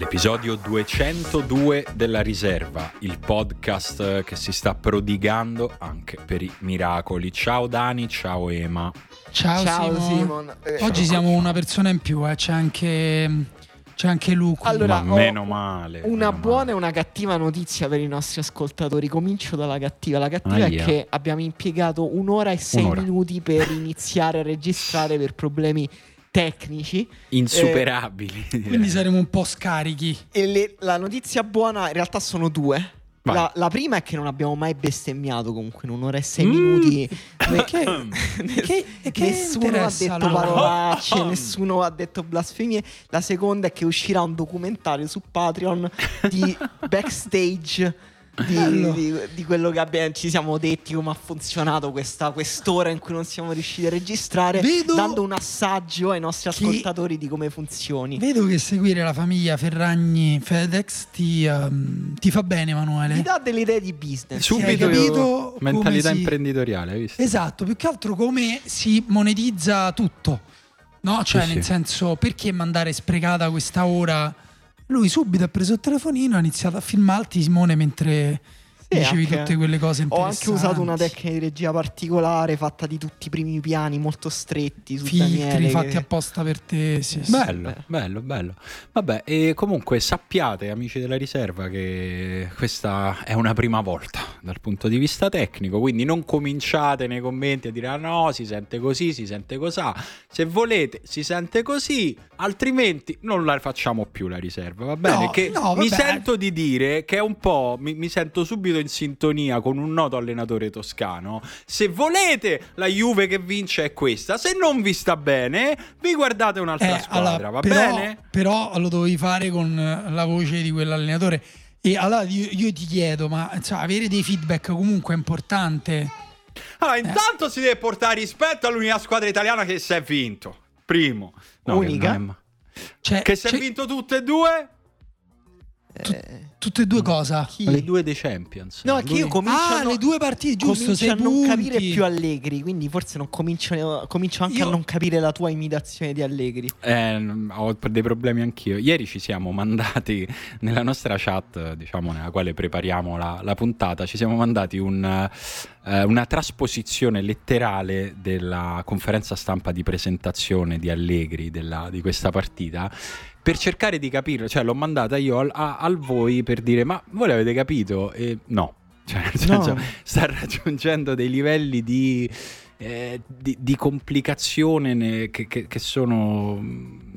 L'episodio 202 della riserva, il podcast che si sta prodigando anche per i miracoli. Ciao Dani, ciao Ema. Ciao, Ciao Simon. Simon. Eh, Oggi siamo una persona in più, eh. c'è anche c'è anche Luca. Allora, Ma meno male. Una meno buona male. e una cattiva notizia per i nostri ascoltatori. Comincio dalla cattiva. La cattiva Aia. è che abbiamo impiegato un'ora e sei Un'ora. minuti per iniziare a registrare per problemi tecnici. Insuperabili. direi. Quindi saremo un po' scarichi. E le- la notizia buona in realtà sono due. La, la prima è che non abbiamo mai bestemmiato comunque in un'ora e sei Mm. minuti. Perché? Che- che nessuno ha detto parolacce, nessuno ha detto blasfemie. La seconda è che uscirà un documentario su Patreon di backstage. Di, di- di quello che abbiamo, ci siamo detti come ha funzionato questa quest'ora in cui non siamo riusciti a registrare Vedo dando un assaggio ai nostri che- ascoltatori di come funzioni Vedo che seguire la famiglia Ferragni FedEx ti, ehm, ti fa bene, Emanuele. dà delle idee di business Subito capito mentalità si- imprenditoriale, hai visto? Esatto, più che altro come si monetizza tutto. No, cioè Sì, nel sì. senso, perché mandare sprecata questa ora? Lui subito ha preso il telefonino, ha iniziato a filmarti Simone mentre Sì, dicevi anche- tutte quelle cose Ho interessanti. anche usato una tecnica di regia particolare fatta di tutti i primi piani molto stretti su filtri Daniele, fatti che- apposta per te. Sì, sì. Bello, bello, bello. Vabbè, e comunque sappiate, amici della riserva, che questa è una prima volta dal punto di vista tecnico, quindi non cominciate nei commenti a dire ah no, si sente così, si sente cosà. Se volete, si sente così, altrimenti non la facciamo più la riserva, va bene? No, che no, mi sento di dire che è un po', mi, mi sento subito in sintonia con un noto allenatore toscano. Se volete la Juve che vince è questa, se non vi sta bene, vi guardate un'altra Eh, squadra, allora, va però, bene? Però lo dovevi fare con eh, la voce di quell'allenatore. E allora io, io ti chiedo, ma cioè, avere dei feedback comunque è importante. Allora, intanto si deve portare rispetto all'unica squadra italiana che si è vinto. Primo. No, che Unica? è- Cioè, Che si è vinto tutte e due? Eh, tutte e due cosa? chi? Le due dei Champions. No, che io comincio Ah, a non- le due partite, giusto, a non punti. capire più Allegri, quindi forse non comincio, comincio anche Io- a non capire la tua imitazione di Allegri. Eh, ho dei problemi anch'io. Ieri ci siamo mandati nella nostra chat, diciamo, nella quale prepariamo la, la puntata, ci siamo mandati un, eh, una trasposizione letterale della conferenza stampa di presentazione di Allegri della- di questa partita. Per cercare di capirlo, cioè l'ho mandata io al, a- al voi per dire: Ma voi l'avete capito? E no, cioè, nel senso, No. sta raggiungendo dei livelli di, eh, di, di complicazione ne- che, che- che sono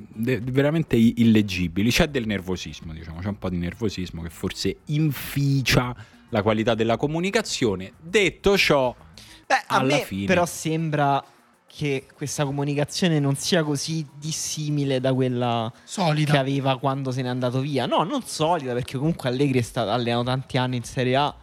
de- veramente illeggibili. C'è del nervosismo, diciamo, c'è un po' di nervosismo che forse inficia la qualità della comunicazione. Detto ciò, Beh, a Alla me fine. però sembra che questa comunicazione non sia così dissimile da quella che Solida. aveva quando se n'è andato via. No, non solida, perché comunque Allegri è stato allenato tanti anni in Serie A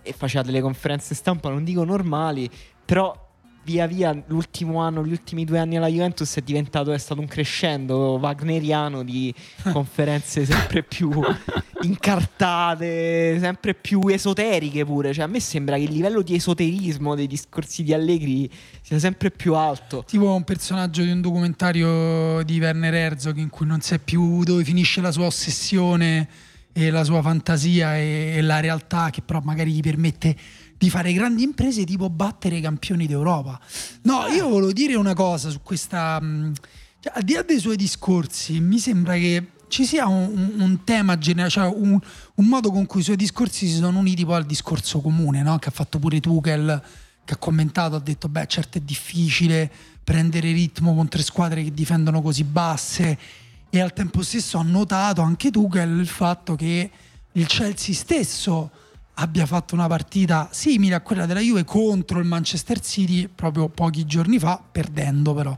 e faceva delle conferenze stampa, non dico normali, però via via l'ultimo anno, gli ultimi due anni alla Juventus è diventato, è stato un crescendo wagneriano di conferenze sempre più incartate, sempre più esoteriche pure. Cioè a me sembra che il livello di esoterismo dei discorsi di Allegri sia sempre più alto. Tipo un personaggio di un documentario di Werner Herzog in cui non sai più dove finisce la sua ossessione e la sua fantasia e, e la realtà che però magari gli permette di fare grandi imprese tipo battere i campioni d'Europa. No, io volevo dire una cosa su questa... mh, cioè, al di là dei suoi discorsi, mi sembra che ci sia un, un- un tema generale, cioè un, un modo con cui i suoi discorsi si sono uniti poi al discorso comune, no? che ha fatto pure Tuchel, che ha commentato, ha detto, beh certo è difficile prendere ritmo con tre squadre che difendono così basse e al tempo stesso ha notato anche Tuchel il fatto che il Chelsea stesso abbia fatto una partita simile a quella della Juve contro il Manchester City proprio pochi giorni fa, perdendo però.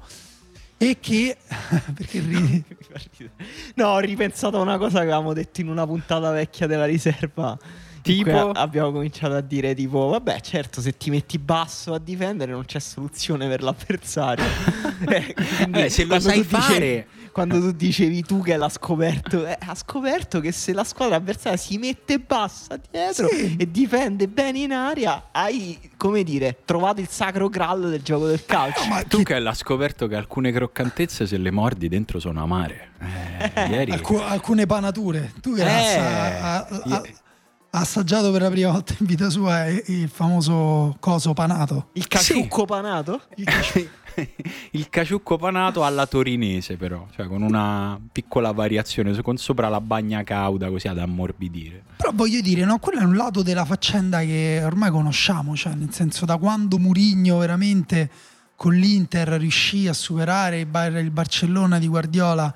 E che... perché ridi? No, ho ripensato a una cosa che avevamo detto in una puntata vecchia della riserva Tipo abbiamo cominciato a dire tipo vabbè certo se ti metti basso a difendere non c'è soluzione per l'avversario eh, eh, se lo sai fare dicevi, quando tu dicevi tu che l'ha scoperto eh, ha scoperto che se la squadra avversaria si mette bassa dietro sì. e difende bene in aria hai come dire trovato il sacro graal del gioco del calcio. Eh, ma tu che l'ha scoperto che alcune croccantezze se le mordi dentro sono amare. Eh, ieri... Alc- alcune panature. Tu che eh, a, a, a, ha assaggiato per la prima volta in vita sua il famoso coso panato. Il caciucco sì. panato? Il, caci- il caciucco panato alla torinese però, cioè con una piccola variazione, con sopra la bagna cauda così ad ammorbidire. Però voglio dire, no, quello è un lato della faccenda che ormai conosciamo, cioè nel senso da quando Murigno veramente con l'Inter riuscì a superare il Barcellona di Guardiola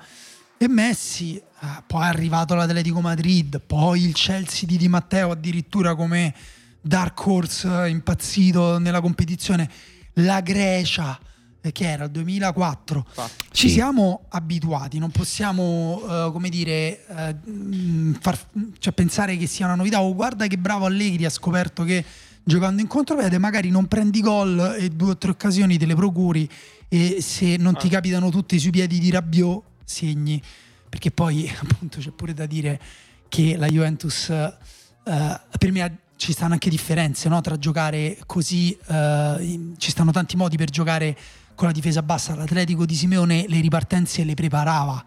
e Messi, eh, poi è arrivato l'Atletico Madrid, poi il Chelsea di Di Matteo addirittura come dark horse impazzito nella competizione, la Grecia eh, che era il 2004 ci siamo abituati non possiamo uh, come dire uh, far, cioè pensare che sia una novità. Oh guarda che bravo Allegri ha scoperto che giocando in controvede magari non prendi gol e due o tre occasioni te le procuri e se non ti ah. capitano tutti sui piedi di Rabiot segni, perché poi appunto c'è pure da dire che la Juventus, eh, per me ci stanno anche differenze no? tra giocare così, eh, ci stanno tanti modi per giocare con la difesa bassa, l'Atletico di Simeone le ripartenze le preparava,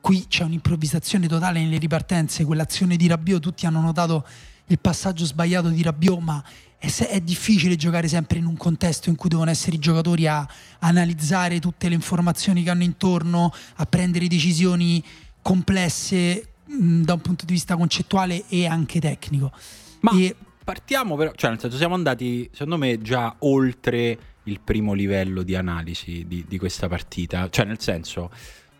qui c'è un'improvvisazione totale nelle ripartenze, quell'azione di Rabiot, tutti hanno notato il passaggio sbagliato di Rabiot, ma è, difficile giocare sempre in un contesto in cui devono essere i giocatori a analizzare tutte le informazioni che hanno intorno, a prendere decisioni complesse mh, da un punto di vista concettuale e anche tecnico. Ma e... partiamo però, cioè nel senso siamo andati secondo me già oltre il primo livello di analisi di, di questa partita, cioè nel senso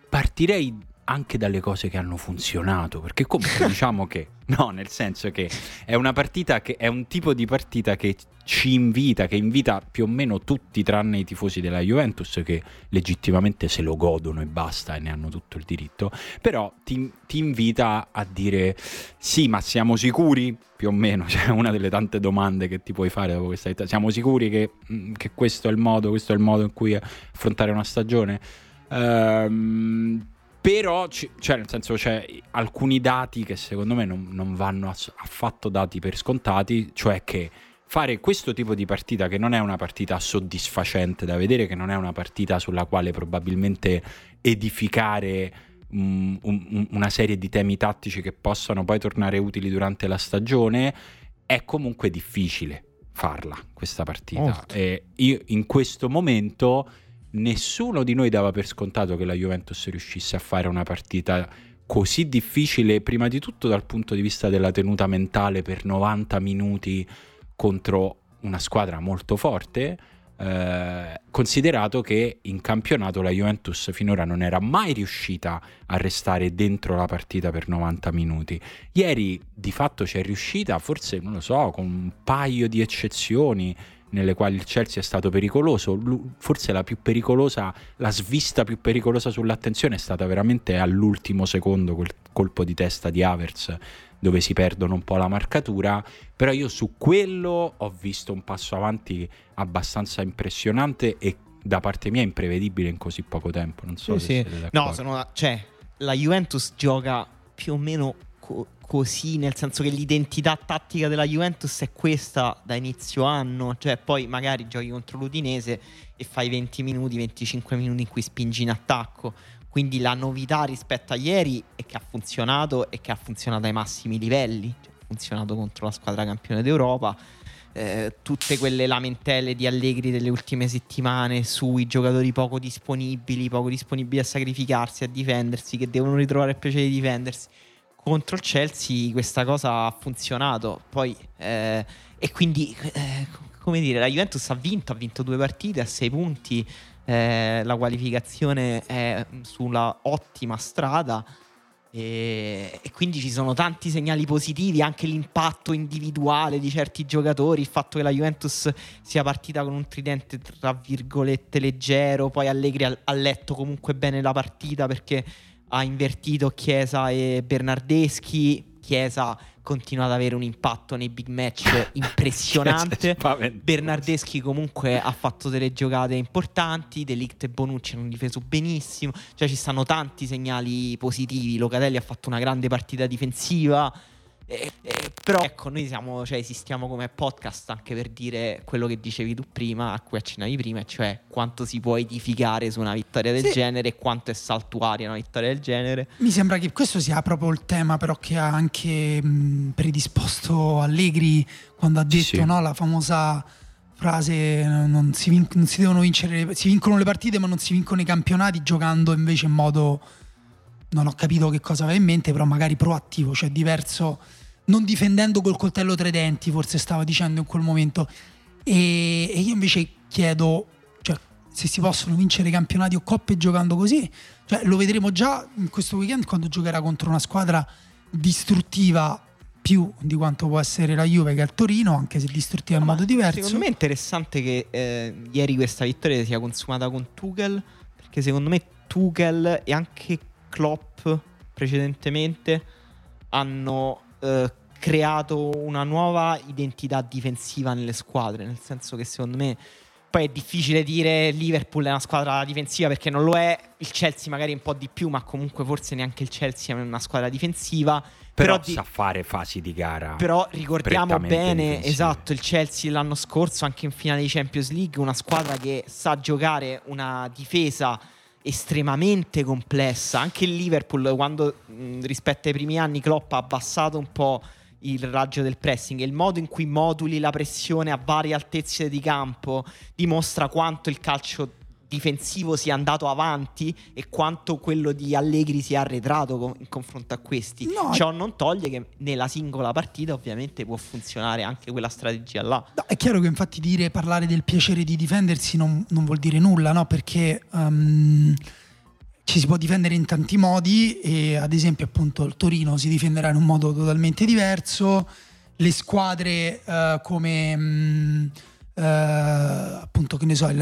partirei anche dalle cose che hanno funzionato, perché comunque diciamo che no, nel senso che è una partita che è un tipo di partita che ci invita, che invita più o meno tutti tranne i tifosi della Juventus che legittimamente se lo godono e basta e ne hanno tutto il diritto, però ti, ti invita a dire sì, ma siamo sicuri? Più o meno, cioè una delle tante domande che ti puoi fare dopo questa vita. Siamo sicuri che, mm, che questo è il modo, questo è il modo in cui affrontare una stagione? Ehm però, cioè, nel senso, c'è alcuni dati che secondo me non, non vanno affatto dati per scontati, cioè che fare questo tipo di partita, che non è una partita soddisfacente da vedere, che non è una partita sulla quale probabilmente edificare um, un, una serie di temi tattici che possano poi tornare utili durante la stagione, è comunque difficile farla questa partita. Io in questo momento nessuno di noi dava per scontato che la Juventus riuscisse a fare una partita così difficile, prima di tutto dal punto di vista della tenuta mentale per 90 minuti contro una squadra molto forte. Eh, considerato che in campionato la Juventus finora non era mai riuscita a restare dentro la partita per 90 minuti. Ieri di fatto c'è riuscita, forse non lo so, con un paio di eccezioni nelle quali il Chelsea è stato pericoloso, forse la più pericolosa, la svista più pericolosa sull'attenzione è stata veramente all'ultimo secondo quel colpo di testa di Avers dove si perdono un po' la marcatura, però io su quello ho visto un passo avanti abbastanza impressionante e da parte mia imprevedibile in così poco tempo, non so sì, se sì. No, sono, cioè, la Juventus gioca più o meno co- così, nel senso che l'identità tattica della Juventus è questa da inizio anno, cioè poi magari giochi contro l'Udinese e fai 20 minuti, 25 minuti in cui spingi in attacco. Quindi la novità rispetto a ieri è che ha funzionato e che ha funzionato ai massimi livelli, cioè, ha funzionato contro la squadra campione d'Europa. Eh, tutte quelle lamentele di Allegri delle ultime settimane sui giocatori poco disponibili, poco disponibili a sacrificarsi, a difendersi, che devono ritrovare il piacere di difendersi contro il Chelsea questa cosa ha funzionato. Poi, eh, e quindi, eh, come dire, la Juventus ha vinto, ha vinto due partite a sei punti. Eh, la qualificazione è sulla ottima strada. E, e, quindi ci sono tanti segnali positivi, anche l'impatto individuale di certi giocatori, il fatto che la Juventus sia partita con un tridente tra virgolette leggero, poi Allegri ha, ha letto comunque bene la partita perché ha invertito Chiesa e Bernardeschi. Chiesa continua ad avere un impatto nei big match impressionante. Bernardeschi comunque ha fatto delle giocate importanti, Delict e Bonucci hanno difeso benissimo, cioè ci stanno tanti segnali positivi, Locatelli ha fatto una grande partita difensiva. Eh, eh, però ecco, noi siamo, cioè, esistiamo come podcast anche per dire quello che dicevi tu prima, a cui accennavi prima, cioè quanto si può edificare su una vittoria del sì. genere e quanto è saltuaria una vittoria del genere. Mi sembra che questo sia proprio il tema, però, che ha anche mh, predisposto Allegri quando ha detto sì. no, la famosa frase non si, vin- non si devono vincere, si vincono le partite ma non si vincono i campionati giocando invece in modo non ho capito che cosa aveva in mente, però magari proattivo, cioè diverso non difendendo col coltello tra i denti, forse stava dicendo in quel momento. E, e io invece chiedo cioè, se si possono vincere campionati o coppe giocando così. Cioè, lo vedremo già in questo weekend quando giocherà contro una squadra distruttiva più di quanto può essere la Juve che è il Torino, anche se distruttiva in modo diverso. Secondo me è interessante che eh, ieri questa vittoria sia consumata con Tuchel, perché secondo me Tuchel e anche Klopp precedentemente hanno eh, creato una nuova identità difensiva nelle squadre, nel senso che secondo me poi è difficile dire Liverpool è una squadra difensiva perché non lo è, il Chelsea magari un po' di più, ma comunque forse neanche il Chelsea è una squadra difensiva. Però, però sa fare fasi di gara. Però ricordiamo bene, difensive. esatto, il Chelsea l'anno scorso anche in finale di Champions League, una squadra che sa giocare una difesa estremamente complessa. Anche il Liverpool quando mh, rispetto ai primi anni Klopp ha abbassato un po' il raggio del pressing e il modo in cui moduli la pressione a varie altezze di campo dimostra quanto il calcio difensivo sia andato avanti e quanto quello di Allegri sia arretrato in confronto a questi. No, Ciò non toglie che nella singola partita ovviamente può funzionare anche quella strategia là. No, è chiaro che infatti dire parlare del piacere di difendersi non, non vuol dire nulla, no? Perché um, ci si può difendere in tanti modi e ad esempio appunto il Torino si difenderà in un modo totalmente diverso, le squadre uh, come um, uh, appunto che ne so, il,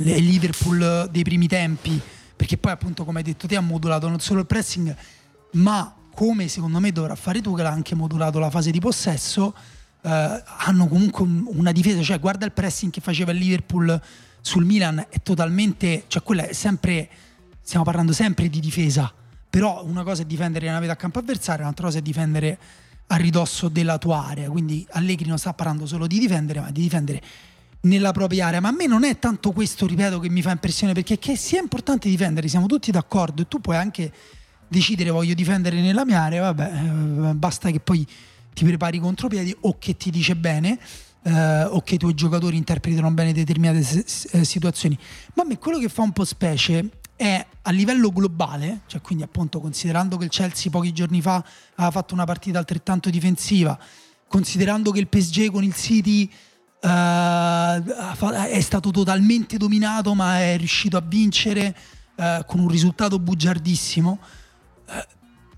Liverpool dei primi tempi, perché poi appunto come hai detto te ha modulato non solo il pressing ma come secondo me dovrà fare tu che l'ha anche modulato la fase di possesso, uh, hanno comunque un, una difesa, cioè guarda il pressing che faceva il Liverpool sul Milan, è totalmente, cioè quella è sempre stiamo parlando sempre di difesa, però una cosa è difendere la metà campo avversario, un'altra cosa è difendere a ridosso della tua area, quindi Allegri non sta parlando solo di difendere, ma di difendere nella propria area, ma a me non è tanto questo, ripeto, che mi fa impressione, perché che sia importante difendere, siamo tutti d'accordo e tu puoi anche decidere voglio difendere nella mia area, vabbè, eh, basta che poi ti prepari contropiedi o che ti dice bene eh, o che i tuoi giocatori interpretano bene determinate eh, situazioni. Ma a me quello che fa un po' specie è a livello globale, cioè quindi appunto considerando che il Chelsea pochi giorni fa aveva fatto una partita altrettanto difensiva, considerando che il PSG con il City uh, è stato totalmente dominato ma è riuscito a vincere uh, con un risultato bugiardissimo, uh,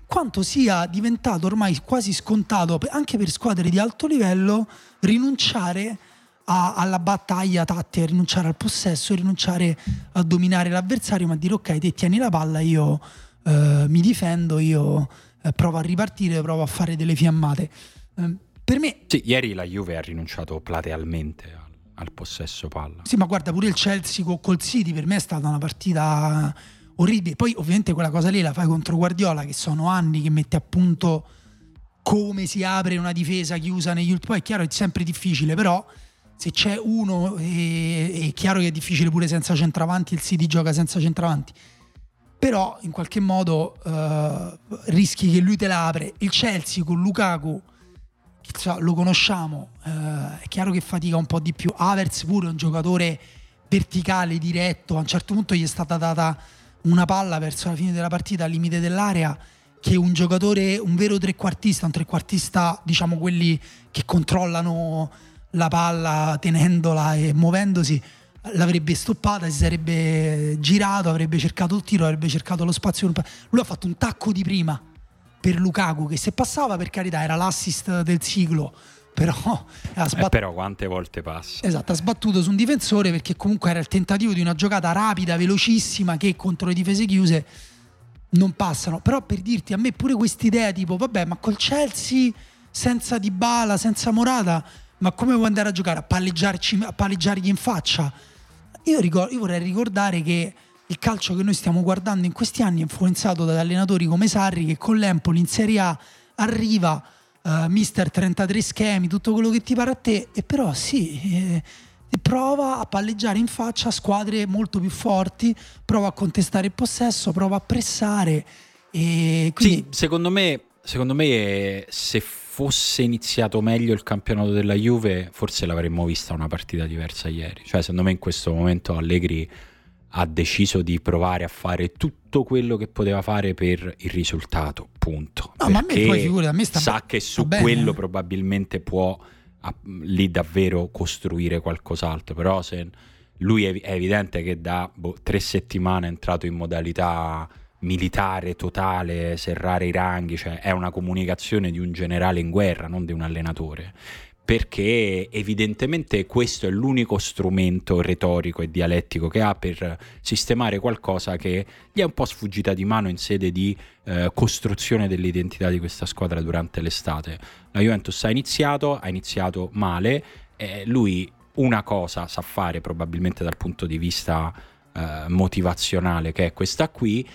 quanto sia diventato ormai quasi scontato anche per squadre di alto livello rinunciare a, alla battaglia tattica, rinunciare al possesso, rinunciare a dominare l'avversario, ma dire ok, te tieni la palla, io eh, mi difendo, io eh, provo a ripartire, provo a fare delle fiammate. Eh, per me... Sì, ieri la Juve ha rinunciato platealmente al, al possesso palla. Sì, ma guarda, pure il Chelsea col, col City per me è stata una partita orribile. Poi ovviamente quella cosa lì la fai contro Guardiola, che sono anni che mette a punto come si apre una difesa chiusa negli ultimi... Poi è chiaro, è sempre difficile, però se c'è uno, è, è chiaro che è difficile pure senza centravanti, il City gioca senza centravanti, però in qualche modo uh, rischi che lui te la apre. Il Chelsea con Lukaku, lo conosciamo, uh, è chiaro che fatica un po' di più. Havertz pure è un giocatore verticale, diretto, a un certo punto gli è stata data una palla verso la fine della partita al limite dell'area che un giocatore, un vero trequartista, un trequartista, diciamo quelli che controllano la palla tenendola e muovendosi l'avrebbe stoppata, si sarebbe girato, avrebbe cercato il tiro, avrebbe cercato lo spazio. Lui ha fatto un tacco di prima per Lukaku che se passava per carità era l'assist del ciclo. Però, ha eh, però quante volte passa? Esatto, ha sbattuto su un difensore perché comunque era il tentativo di una giocata rapida, velocissima che contro le difese chiuse non passano. Però per dirti, a me pure quest'idea tipo, vabbè, ma col Chelsea senza Dybala, senza Morata, ma come vuoi andare a giocare? A, palleggiarci, a palleggiargli in faccia? Io, ricordo, io vorrei ricordare che il calcio che noi stiamo guardando in questi anni è influenzato da allenatori come Sarri che con l'Empoli in Serie A arriva uh, mister 33 schemi, tutto quello che ti pare a te e però sì, eh, prova a palleggiare in faccia squadre molto più forti, prova a contestare il possesso, prova a pressare e quindi... Sì, secondo me, secondo me se fosse iniziato meglio il campionato della Juve forse l'avremmo vista una partita diversa ieri, cioè secondo me in questo momento Allegri ha deciso di provare a fare tutto quello che poteva fare per il risultato, punto. No, ma a me poi figura, a me sta sa che su quello probabilmente può a, lì davvero costruire qualcos'altro, però se lui è, è evidente che da boh, tre settimane è entrato in modalità militare totale, serrare i ranghi, cioè è una comunicazione di un generale in guerra, non di un allenatore perché evidentemente questo è l'unico strumento retorico e dialettico che ha per sistemare qualcosa che gli è un po' sfuggita di mano in sede di eh, costruzione dell'identità di questa squadra durante l'estate. La Juventus ha iniziato, ha iniziato male, eh, lui una cosa sa fare probabilmente dal punto di vista eh, motivazionale che è questa qui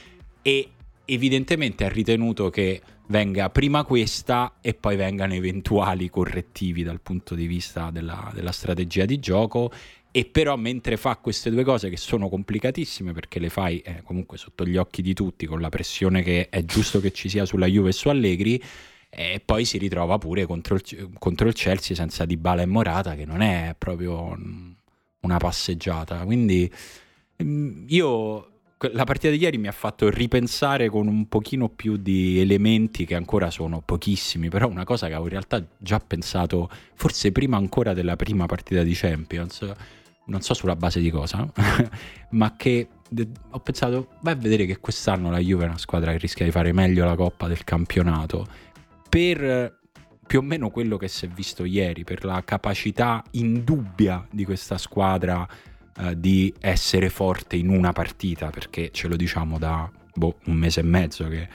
e evidentemente ha ritenuto che venga prima questa e poi vengano eventuali correttivi dal punto di vista della, della strategia di gioco. E però mentre fa queste due cose che sono complicatissime perché le fai eh, comunque sotto gli occhi di tutti con la pressione che è giusto che ci sia sulla Juve e su Allegri e poi si ritrova pure contro il, contro il Chelsea senza Dybala e Morata che non è proprio una passeggiata. Quindi mm, io la partita di ieri mi ha fatto ripensare con un pochino più di elementi che ancora sono pochissimi, però una cosa che avevo in realtà già pensato forse prima ancora della prima partita di Champions, non so sulla base di cosa, ma che ho pensato, vai a vedere che quest'anno la Juve è una squadra che rischia di fare meglio la Coppa del campionato. Per più o meno quello che si è visto ieri, per la capacità indubbia di questa squadra eh, di essere forte in una partita, perché ce lo diciamo da boh, un mese e mezzo che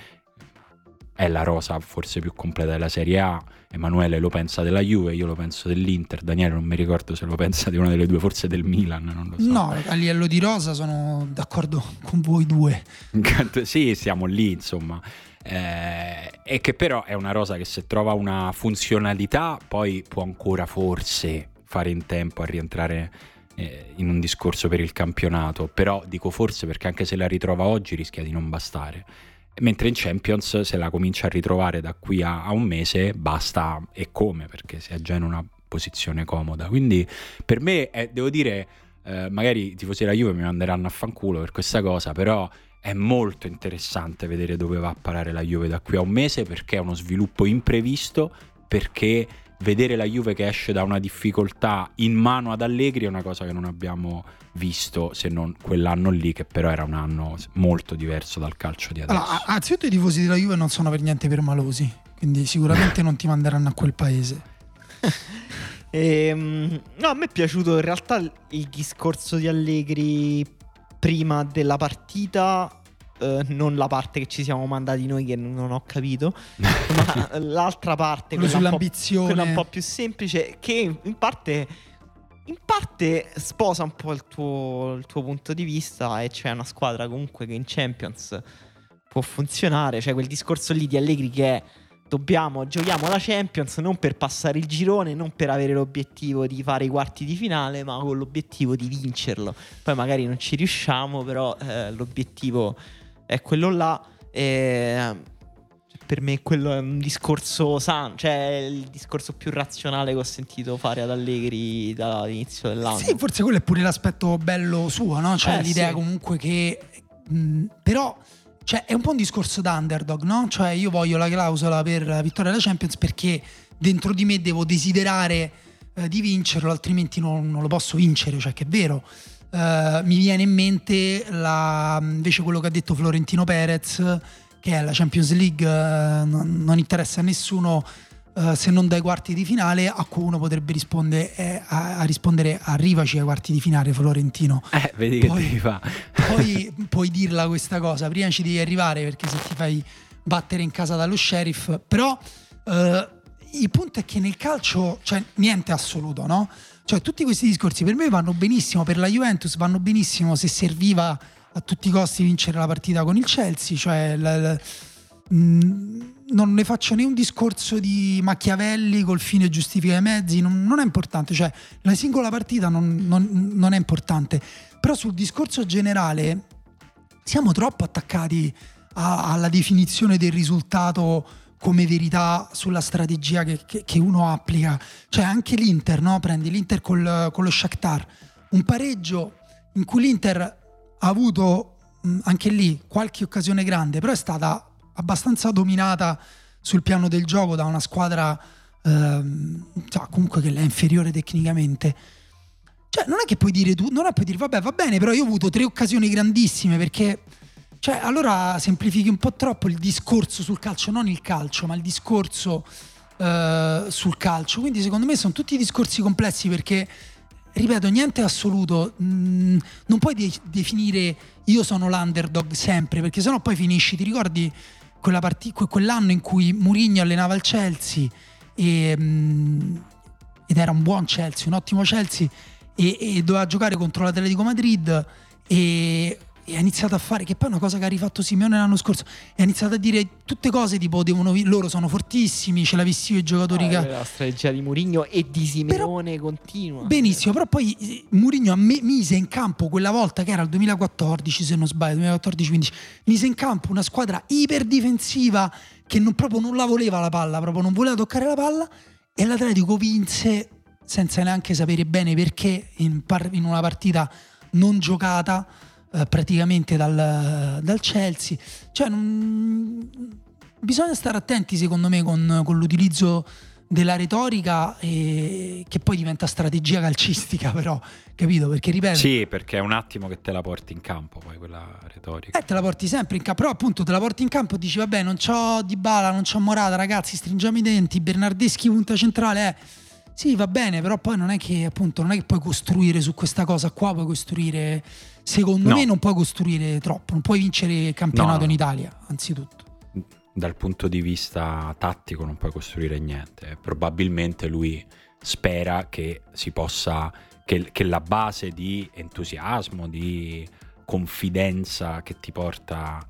è la rosa forse più completa della Serie A. Emanuele lo pensa della Juve, io lo penso dell'Inter, Daniele non mi ricordo se lo pensa di una delle due, forse del Milan, non lo so. No, a livello di rosa sono d'accordo con voi due. sì, siamo lì, insomma. Eh, e che però è una rosa che se trova una funzionalità poi può ancora forse fare in tempo a rientrare eh, in un discorso per il campionato, però dico forse perché anche se la ritrova oggi rischia di non bastare. Mentre in Champions, se la comincia a ritrovare da qui a, a un mese, basta e come, perché si è già in una posizione comoda. Quindi per me, è, devo dire, eh, magari i tifosi della Juve mi manderanno a fanculo per questa cosa, però è molto interessante vedere dove va a parare la Juve da qui a un mese perché è uno sviluppo imprevisto, perché vedere la Juve che esce da una difficoltà in mano ad Allegri è una cosa che non abbiamo visto se non quell'anno lì che però era un anno molto diverso dal calcio di adesso. Allora, anzitutto i tifosi della Juve non sono per niente permalosi, quindi sicuramente non ti manderanno a quel paese. e, ehm, no, a me è piaciuto in realtà il discorso di Allegri prima della partita Uh, non la parte che ci siamo mandati noi che non ho capito, ma l'altra parte, quella sull'ambizione, quella un po' più semplice, che in parte, in parte sposa un po' il tuo, il tuo punto di vista e c'è una squadra comunque che in Champions può funzionare, cioè quel discorso lì di Allegri che è dobbiamo, giochiamo la Champions non per passare il girone, non per avere l'obiettivo di fare i quarti di finale, ma con l'obiettivo di vincerlo. Poi magari non ci riusciamo, però eh, l'obiettivo è quello là. E per me quello è un discorso sano, cioè il discorso più razionale che ho sentito fare ad Allegri dall'inizio dell'anno. Sì, forse quello è pure l'aspetto bello suo, no? Cioè eh, l'idea sì. comunque che... Mh, però... Cioè, è un po' un discorso da underdog, no? Cioè, io voglio la clausola per la vittoria della Champions perché dentro di me devo desiderare eh, di vincerlo, altrimenti non, non, lo posso vincere, cioè che è vero. Uh, mi viene in mente la, invece quello che ha detto Florentino Perez, che è la Champions League, uh, non, non, interessa a nessuno Uh, se non dai quarti di finale, a cui uno potrebbe rispondere, eh, a, a, rispondere arrivaci ai quarti di finale, Florentino. Eh, vedi poi, che ti fa. poi puoi dirla questa cosa, prima ci devi arrivare perché se ti fai battere in casa dallo sheriff, però uh, il punto è che nel calcio, cioè niente assoluto, no? Cioè tutti questi discorsi per me vanno benissimo, per la Juventus vanno benissimo se serviva a tutti i costi vincere la partita con il Chelsea, cioè... La, la, mh, non ne faccio né un discorso di Machiavelli col fine giustifica i mezzi, non, non, è importante, cioè la singola partita non, non, non, è importante, però sul discorso generale siamo troppo attaccati a, alla definizione del risultato come verità sulla strategia che, che, che uno applica, cioè anche l'Inter, no? prendi l'Inter col, con lo Shakhtar, un pareggio in cui l'Inter ha avuto mh, anche lì qualche occasione grande, però è stata abbastanza dominata sul piano del gioco da una squadra ehm, cioè, comunque che è inferiore tecnicamente. Cioè, non è che puoi dire tu, non è puoi dire vabbè, va bene, però io ho avuto tre occasioni grandissime perché cioè, allora semplifichi un po' troppo il discorso sul calcio, non il calcio, ma il discorso eh, sul calcio. Quindi secondo me sono tutti discorsi complessi perché ripeto, niente assoluto. Mm, non puoi de- definire io sono l'underdog sempre, perché sennò poi finisci, ti ricordi part- quell'anno in cui Mourinho allenava il Chelsea e, um, ed era un buon Chelsea, un ottimo Chelsea e, e doveva giocare contro l'Atletico Madrid e e ha iniziato a fare, che poi è una cosa che ha rifatto Simeone l'anno scorso, e ha iniziato a dire tutte cose tipo devono, loro sono fortissimi, ce l'ha visto i giocatori ah, che... La strategia di Mourinho e di Simeone però, continua. Benissimo, però poi eh, Mourinho mise in campo quella volta che era il 2014 se non sbaglio, 2014-15, mise in campo una squadra iperdifensiva che non, proprio non la voleva la palla, proprio non voleva toccare la palla e l'Atletico vinse senza neanche sapere bene perché in, par- in una partita non giocata eh, praticamente dal, dal, Chelsea. Cioè, non, bisogna stare attenti secondo me con, con l'utilizzo della retorica e, che poi diventa strategia calcistica però, capito? Perché ripeto... Sì, perché è un attimo che te la porti in campo poi quella retorica. Eh, te la porti sempre in campo, però appunto te la porti in campo e dici vabbè non c'ho Di Bala, non c'ho Morata, ragazzi stringiamo i denti, Bernardeschi punta centrale, eh. Sì, va bene, però poi non è che appunto non è che puoi costruire su questa cosa qua, puoi costruire secondo no. me non puoi costruire troppo, non puoi vincere il campionato no, no. in Italia, anzitutto. Dal punto di vista tattico non puoi costruire niente, probabilmente lui spera che si possa, che, che la base di entusiasmo, di confidenza che ti porta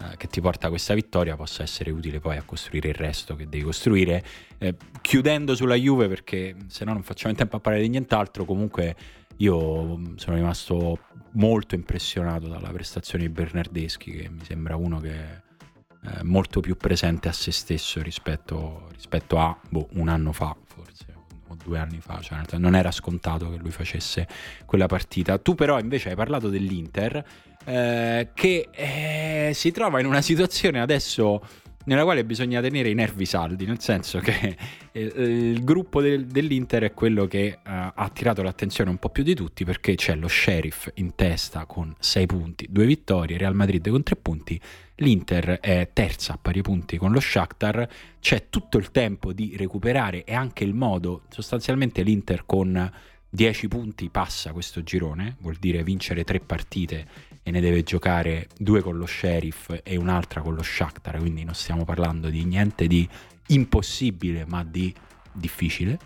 eh, che ti porta a questa vittoria possa essere utile poi a costruire il resto che devi costruire. Eh, chiudendo sulla Juve perché se no non facciamo in tempo a parlare di nient'altro, comunque io mm, sono rimasto molto impressionato dalla prestazione di Bernardeschi, che mi sembra uno che è molto più presente a se stesso rispetto, rispetto a boh, un anno fa, forse, o due anni fa. Cioè, non era scontato che lui facesse quella partita. Tu però invece hai parlato dell'Inter, eh, che eh, si trova in una situazione adesso nella quale bisogna tenere i nervi saldi, nel senso che eh, il gruppo del, dell'Inter è quello che uh, ha attirato l'attenzione un po' più di tutti perché c'è lo sheriff in testa con 6 punti, 2 vittorie, Real Madrid con 3 punti, l'Inter è terza a pari punti con lo Shakhtar, c'è tutto il tempo di recuperare e anche il modo, sostanzialmente l'Inter con 10 punti passa questo girone, vuol dire vincere 3 partite e ne deve giocare due con lo Sheriff e un'altra con lo Shakhtar, quindi non stiamo parlando di niente di impossibile, ma di difficile.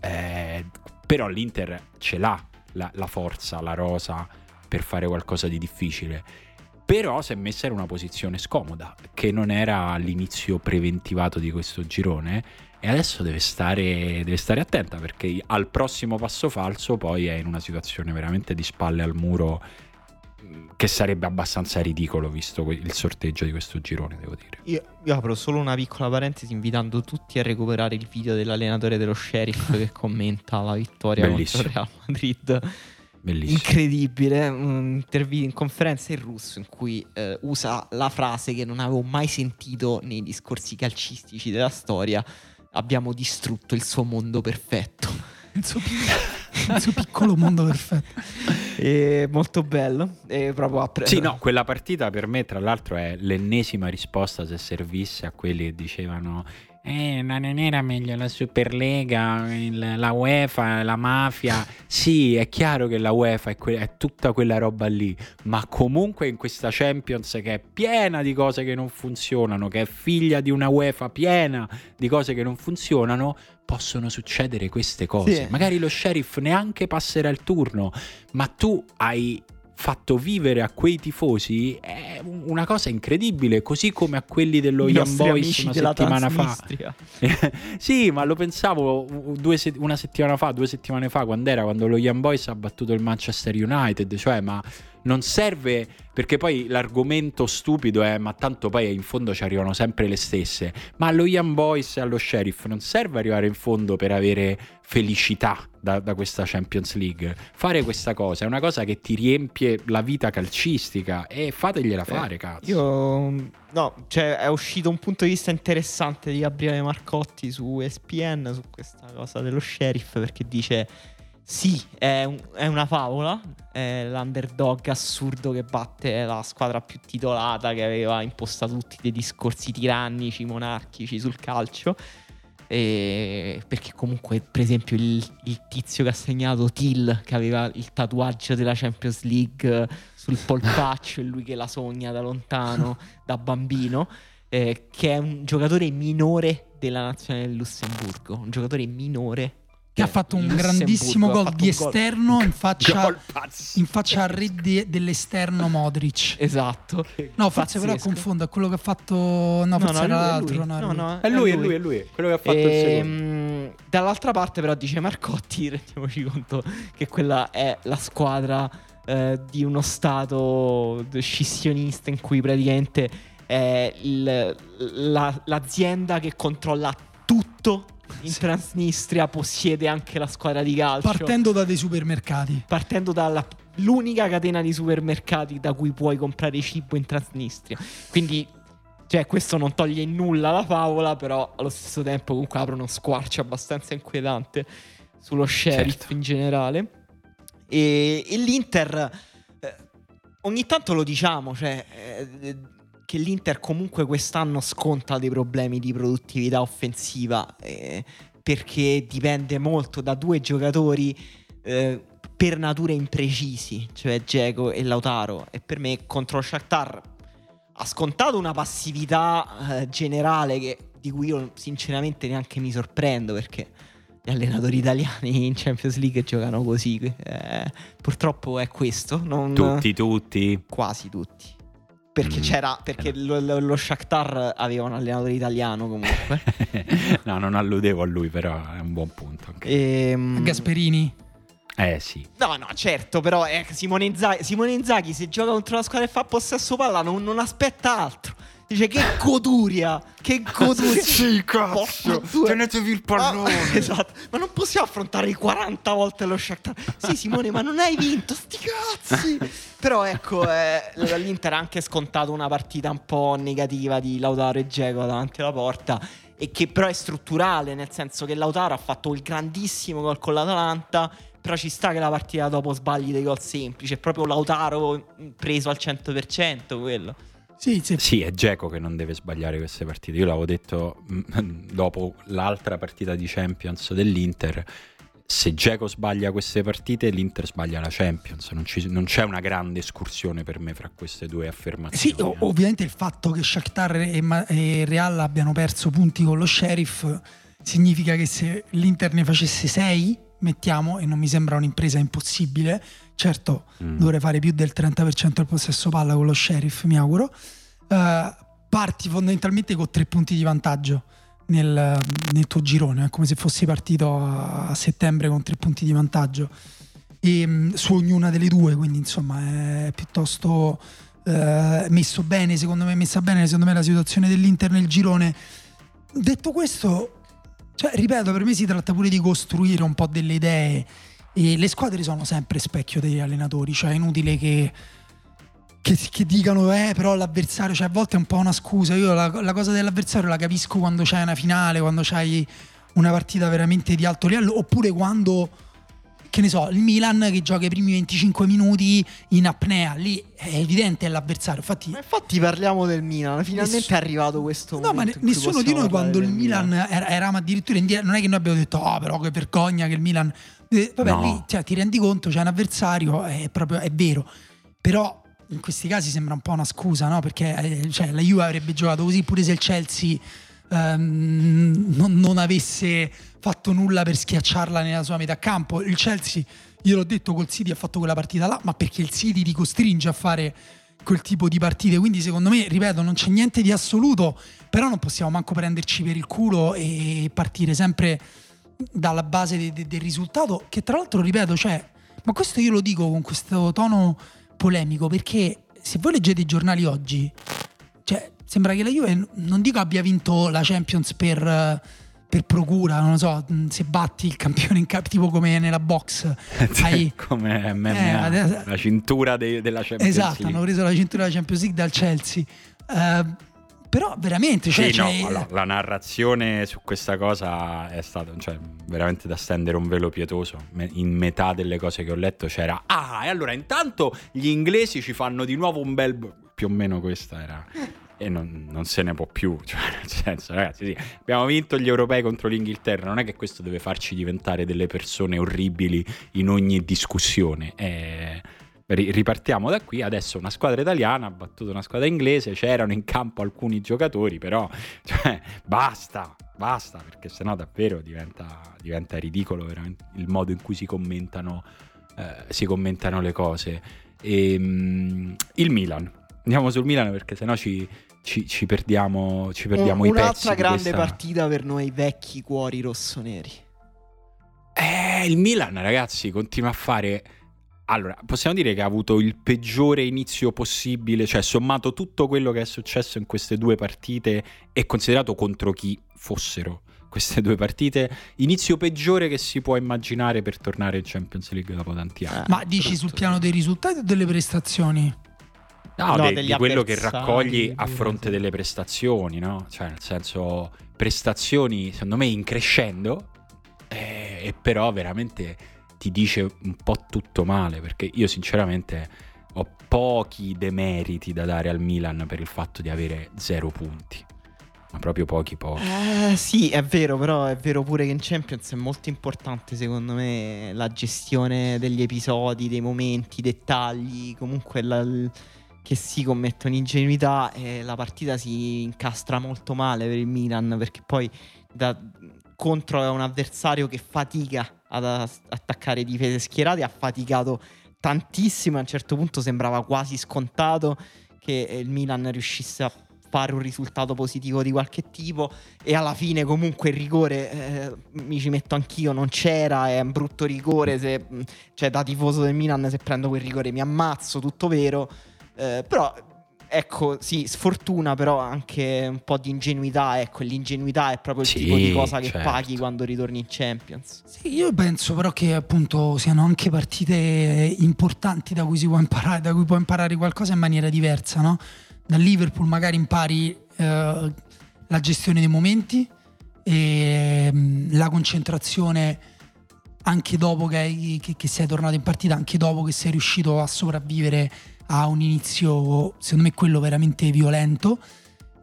Eh, però l'Inter ce l'ha la, la forza, la rosa per fare qualcosa di difficile. Però si è messa in una posizione scomoda, che non era l'inizio preventivato di questo girone, e adesso deve stare, deve stare attenta perché al prossimo passo falso poi è in una situazione veramente di spalle al muro che sarebbe abbastanza ridicolo visto il sorteggio di questo girone, devo dire. Io, io, apro solo una piccola parentesi invitando tutti a recuperare il video dell'allenatore dello Sheriff che commenta la vittoria Bellissimo. contro Real Madrid. Bellissimo. Incredibile, un'intervista in conferenza in russo in cui eh, usa la frase che non avevo mai sentito nei discorsi calcistici della storia. Abbiamo distrutto il suo mondo perfetto il suo, piccolo, il suo piccolo mondo perfetto. E molto bello. E proprio a pre- sì, no, quella partita per me, tra l'altro, è l'ennesima risposta se servisse a quelli che dicevano eh, non era meglio la Superlega, il- la UEFA, la mafia. Sì, è chiaro che la UEFA è, que- è tutta quella roba lì, ma comunque in questa Champions che è piena di cose che non funzionano, che è figlia di una UEFA piena di cose che non funzionano, possono succedere queste cose. Sì. Magari lo sheriff neanche passerà il turno, ma tu hai fatto vivere a quei tifosi è un- una cosa incredibile, così come a quelli dello Young Boys una settimana fa. Sì, ma lo pensavo se- una settimana fa, due settimane fa, quando era quando lo Young Boys ha battuto il Manchester United, cioè ma non serve perché poi l'argomento stupido è ma tanto poi in fondo ci arrivano sempre le stesse, ma allo Young Boys e allo Sheriff non serve arrivare in fondo per avere felicità da, da questa Champions League. Fare questa cosa è una cosa che ti riempie la vita calcistica e fategliela fare, cazzo. Io no, cioè è uscito un punto di vista interessante di Gabriele Marcotti su ESPN su questa cosa dello sheriff perché dice sì, è, un- è una favola, è l'underdog assurdo che batte la squadra più titolata che aveva impostato tutti dei discorsi tirannici, monarchici sul calcio. E perché comunque, per esempio, il, il tizio che ha segnato Till, che aveva il tatuaggio della Champions League sul polpaccio, e lui che la sogna da lontano, da bambino, eh, che è un giocatore minore della nazionale del Lussemburgo. Un giocatore minore. Che ha fatto un grandissimo gol di esterno in faccia, in faccia al re de- dell'esterno Modric. Esatto. No, forse però Pazzesco. confondo, è quello che ha fatto... No, forse no, era l'altro. lui. no, No, no, È lui, è lui, è lui, quello che ha fatto il secondo. Ehm, dall'altra parte, però, dice Marcotti: rendiamoci conto che quella è la squadra eh, di uno stato scissionista in cui praticamente è il- la- l'azienda che controlla tutto in Sì. Transnistria possiede anche la squadra di calcio. Partendo da dei supermercati. partendo dall'unica catena di supermercati da cui puoi comprare cibo in Transnistria. Quindi, cioè, questo non toglie in nulla la favola, però allo stesso tempo comunque apre uno squarcio abbastanza inquietante sullo sheriff Certo. in generale. E, e l'Inter, eh, ogni tanto lo diciamo, cioè, eh, che l'Inter comunque quest'anno sconta dei problemi di produttività offensiva, eh, perché dipende molto da due giocatori eh, per natura imprecisi, cioè Dzeko e Lautaro. E per me contro Shakhtar ha scontato una passività eh, generale che- di cui io sinceramente neanche mi sorprendo perché gli allenatori italiani in Champions League giocano così. eh, purtroppo è questo. Non, Tutti, tutti. Quasi tutti. Perché Mm. c'era. Perché lo, lo, lo Shakhtar aveva un allenatore italiano comunque. no, non alludevo a lui, però è un buon punto. anche. Ehm, Gasperini. Eh sì. No, no, certo, però eh, Simone, Inzaghi, Simone Inzaghi se gioca contro la squadra e fa possesso palla non, non aspetta altro. Dice che goduria, che goduria. Sì, due. Tenetevi il pallone. Ah, esatto, ma non possiamo affrontare i 40 volte lo Shakhtar. Sì, Simone, ma non hai vinto, sti cazzi. Però ecco, eh, l'Inter ha anche scontato una partita un po' negativa di Lautaro e Dzeko davanti alla porta e che però è strutturale, nel senso che Lautaro ha fatto il grandissimo gol con l'Atalanta, però ci sta che la partita dopo sbagli dei gol semplici, è proprio Lautaro preso al 100% quello. Sì, sì. Sì, è Geco che non deve sbagliare queste partite. Io l'avevo detto mm, dopo l'altra partita di Champions dell'Inter. Se Geco sbaglia queste partite, l'Inter sbaglia la Champions. Non, ci- non c'è una grande escursione per me fra queste due affermazioni. Sì, eh. ovviamente il fatto che Shakhtar e, Ma- e Real abbiano perso punti con lo Sheriff significa che se l'Inter ne facesse 6, mettiamo, e non mi sembra un'impresa impossibile, certo Mm. dovrei fare più del 30% del possesso palla con lo Sheriff, mi auguro, eh, parti fondamentalmente con 3 punti di vantaggio nel, nel tuo girone, è come se fossi partito a, settembre con 3 punti di vantaggio e, mh, su ognuna delle due, quindi insomma è piuttosto eh, messo bene, secondo me messa bene secondo me la situazione dell'Inter nel girone. Detto questo, cioè, ripeto, per me si tratta pure di costruire un po' delle idee e le squadre sono sempre specchio degli allenatori, cioè è inutile che, che, che dicano eh però l'avversario, cioè a volte è un po' una scusa, io la, la cosa dell'avversario la capisco quando c'hai una finale, quando c'hai una partita veramente di alto livello, oppure quando che ne so, il Milan che gioca i primi 25 minuti in apnea, lì è evidente l'avversario. Infatti, ma infatti parliamo del Milan, finalmente nessuno, è arrivato questo no, momento. ma nessuno di noi quando il Milan, Milan eravamo addirittura indietro, non è che noi abbiamo detto "Oh, però che vergogna che il Milan vabbè, no. lì cioè, ti rendi conto, c'è un avversario, è proprio è vero. Però in questi casi sembra un po' una scusa, no? Perché eh, cioè, la Juve avrebbe giocato così pure se il Chelsea ehm, non, non, avesse fatto nulla per schiacciarla nella sua metà campo. Il Chelsea, io l'ho detto, col City ha fatto quella partita là, ma perché il City ti costringe a fare quel tipo di partite. Quindi, secondo me, ripeto, non c'è niente di assoluto, però non possiamo manco prenderci per il culo e partire sempre dalla base de- de- del risultato. Che tra l'altro, ripeto, cioè, ma questo io lo dico con questo tono polemico perché se voi leggete i giornali oggi, cioè, sembra che la Juve non dico abbia vinto la Champions per, per procura, non lo so, se batti il campione in cap tipo come nella box. hai, come MMA, eh, adesso, la cintura de- della Champions esatto, League. hanno preso la cintura della Champions League dal Chelsea. Uh, però veramente cioè, sì, no, la, la, narrazione su questa cosa è stata cioè, veramente da stendere un velo pietoso in metà delle cose che ho letto c'era ah e allora intanto gli inglesi ci fanno di nuovo un bel più o meno questa era e non, non, se ne può più. Cioè, nel senso, ragazzi, sì, abbiamo vinto gli europei contro l'Inghilterra. Non è che questo deve farci diventare delle persone orribili in ogni discussione. È ripartiamo da qui. Adesso una squadra italiana ha battuto una squadra inglese. C'erano in campo alcuni giocatori, però cioè, basta, basta, perché sennò davvero diventa, diventa ridicolo il modo in cui si commentano, eh, si commentano le cose. E, um, il Milan. Andiamo sul Milan perché sennò ci, ci, ci perdiamo, ci perdiamo i pezzi. Un'altra grande questa... partita per noi vecchi cuori rossoneri. Eh, il Milan, ragazzi, continua a fare allora, possiamo dire che ha avuto il peggiore inizio possibile, cioè sommato tutto quello che è successo in queste due partite e considerato contro chi fossero queste due partite, inizio peggiore che si può immaginare per tornare in Champions League dopo tanti anni. Ma dici sul piano dei risultati o delle prestazioni? No, no de, di quello che raccogli a fronte delle prestazioni, no? Cioè, nel senso, prestazioni secondo me in crescendo, eh, e però veramente ti dice un po' tutto male, perché io sinceramente ho pochi demeriti da dare al Milan per il fatto di avere zero punti. Ma proprio pochi pochi. Eh, sì, è vero, però è vero pure che in Champions è molto importante secondo me la gestione degli episodi, dei momenti, i dettagli, comunque la, che si commettono ingenuità e la partita si incastra molto male per il Milan perché poi da, contro un avversario che fatica ad attaccare difese schierate, ha faticato tantissimo. A un certo punto sembrava quasi scontato che il Milan riuscisse a fare un risultato positivo di qualche tipo e alla fine comunque il rigore eh, mi ci metto anch'io non c'era è un brutto rigore se, cioè da tifoso del Milan se prendo quel rigore mi ammazzo tutto vero eh, però ecco, sì, sfortuna, però anche un po' di ingenuità. Ecco, l'ingenuità è proprio il sì, tipo di cosa che certo. paghi quando ritorni in Champions. Sì, io penso però che appunto siano anche partite importanti da cui si può imparare, da cui può imparare qualcosa in maniera diversa, no? Da Liverpool magari impari eh, la gestione dei momenti e mh, mm, la concentrazione anche dopo che, che, che sei tornato in partita, anche dopo che sei riuscito a sopravvivere ha un inizio, secondo me, quello veramente violento.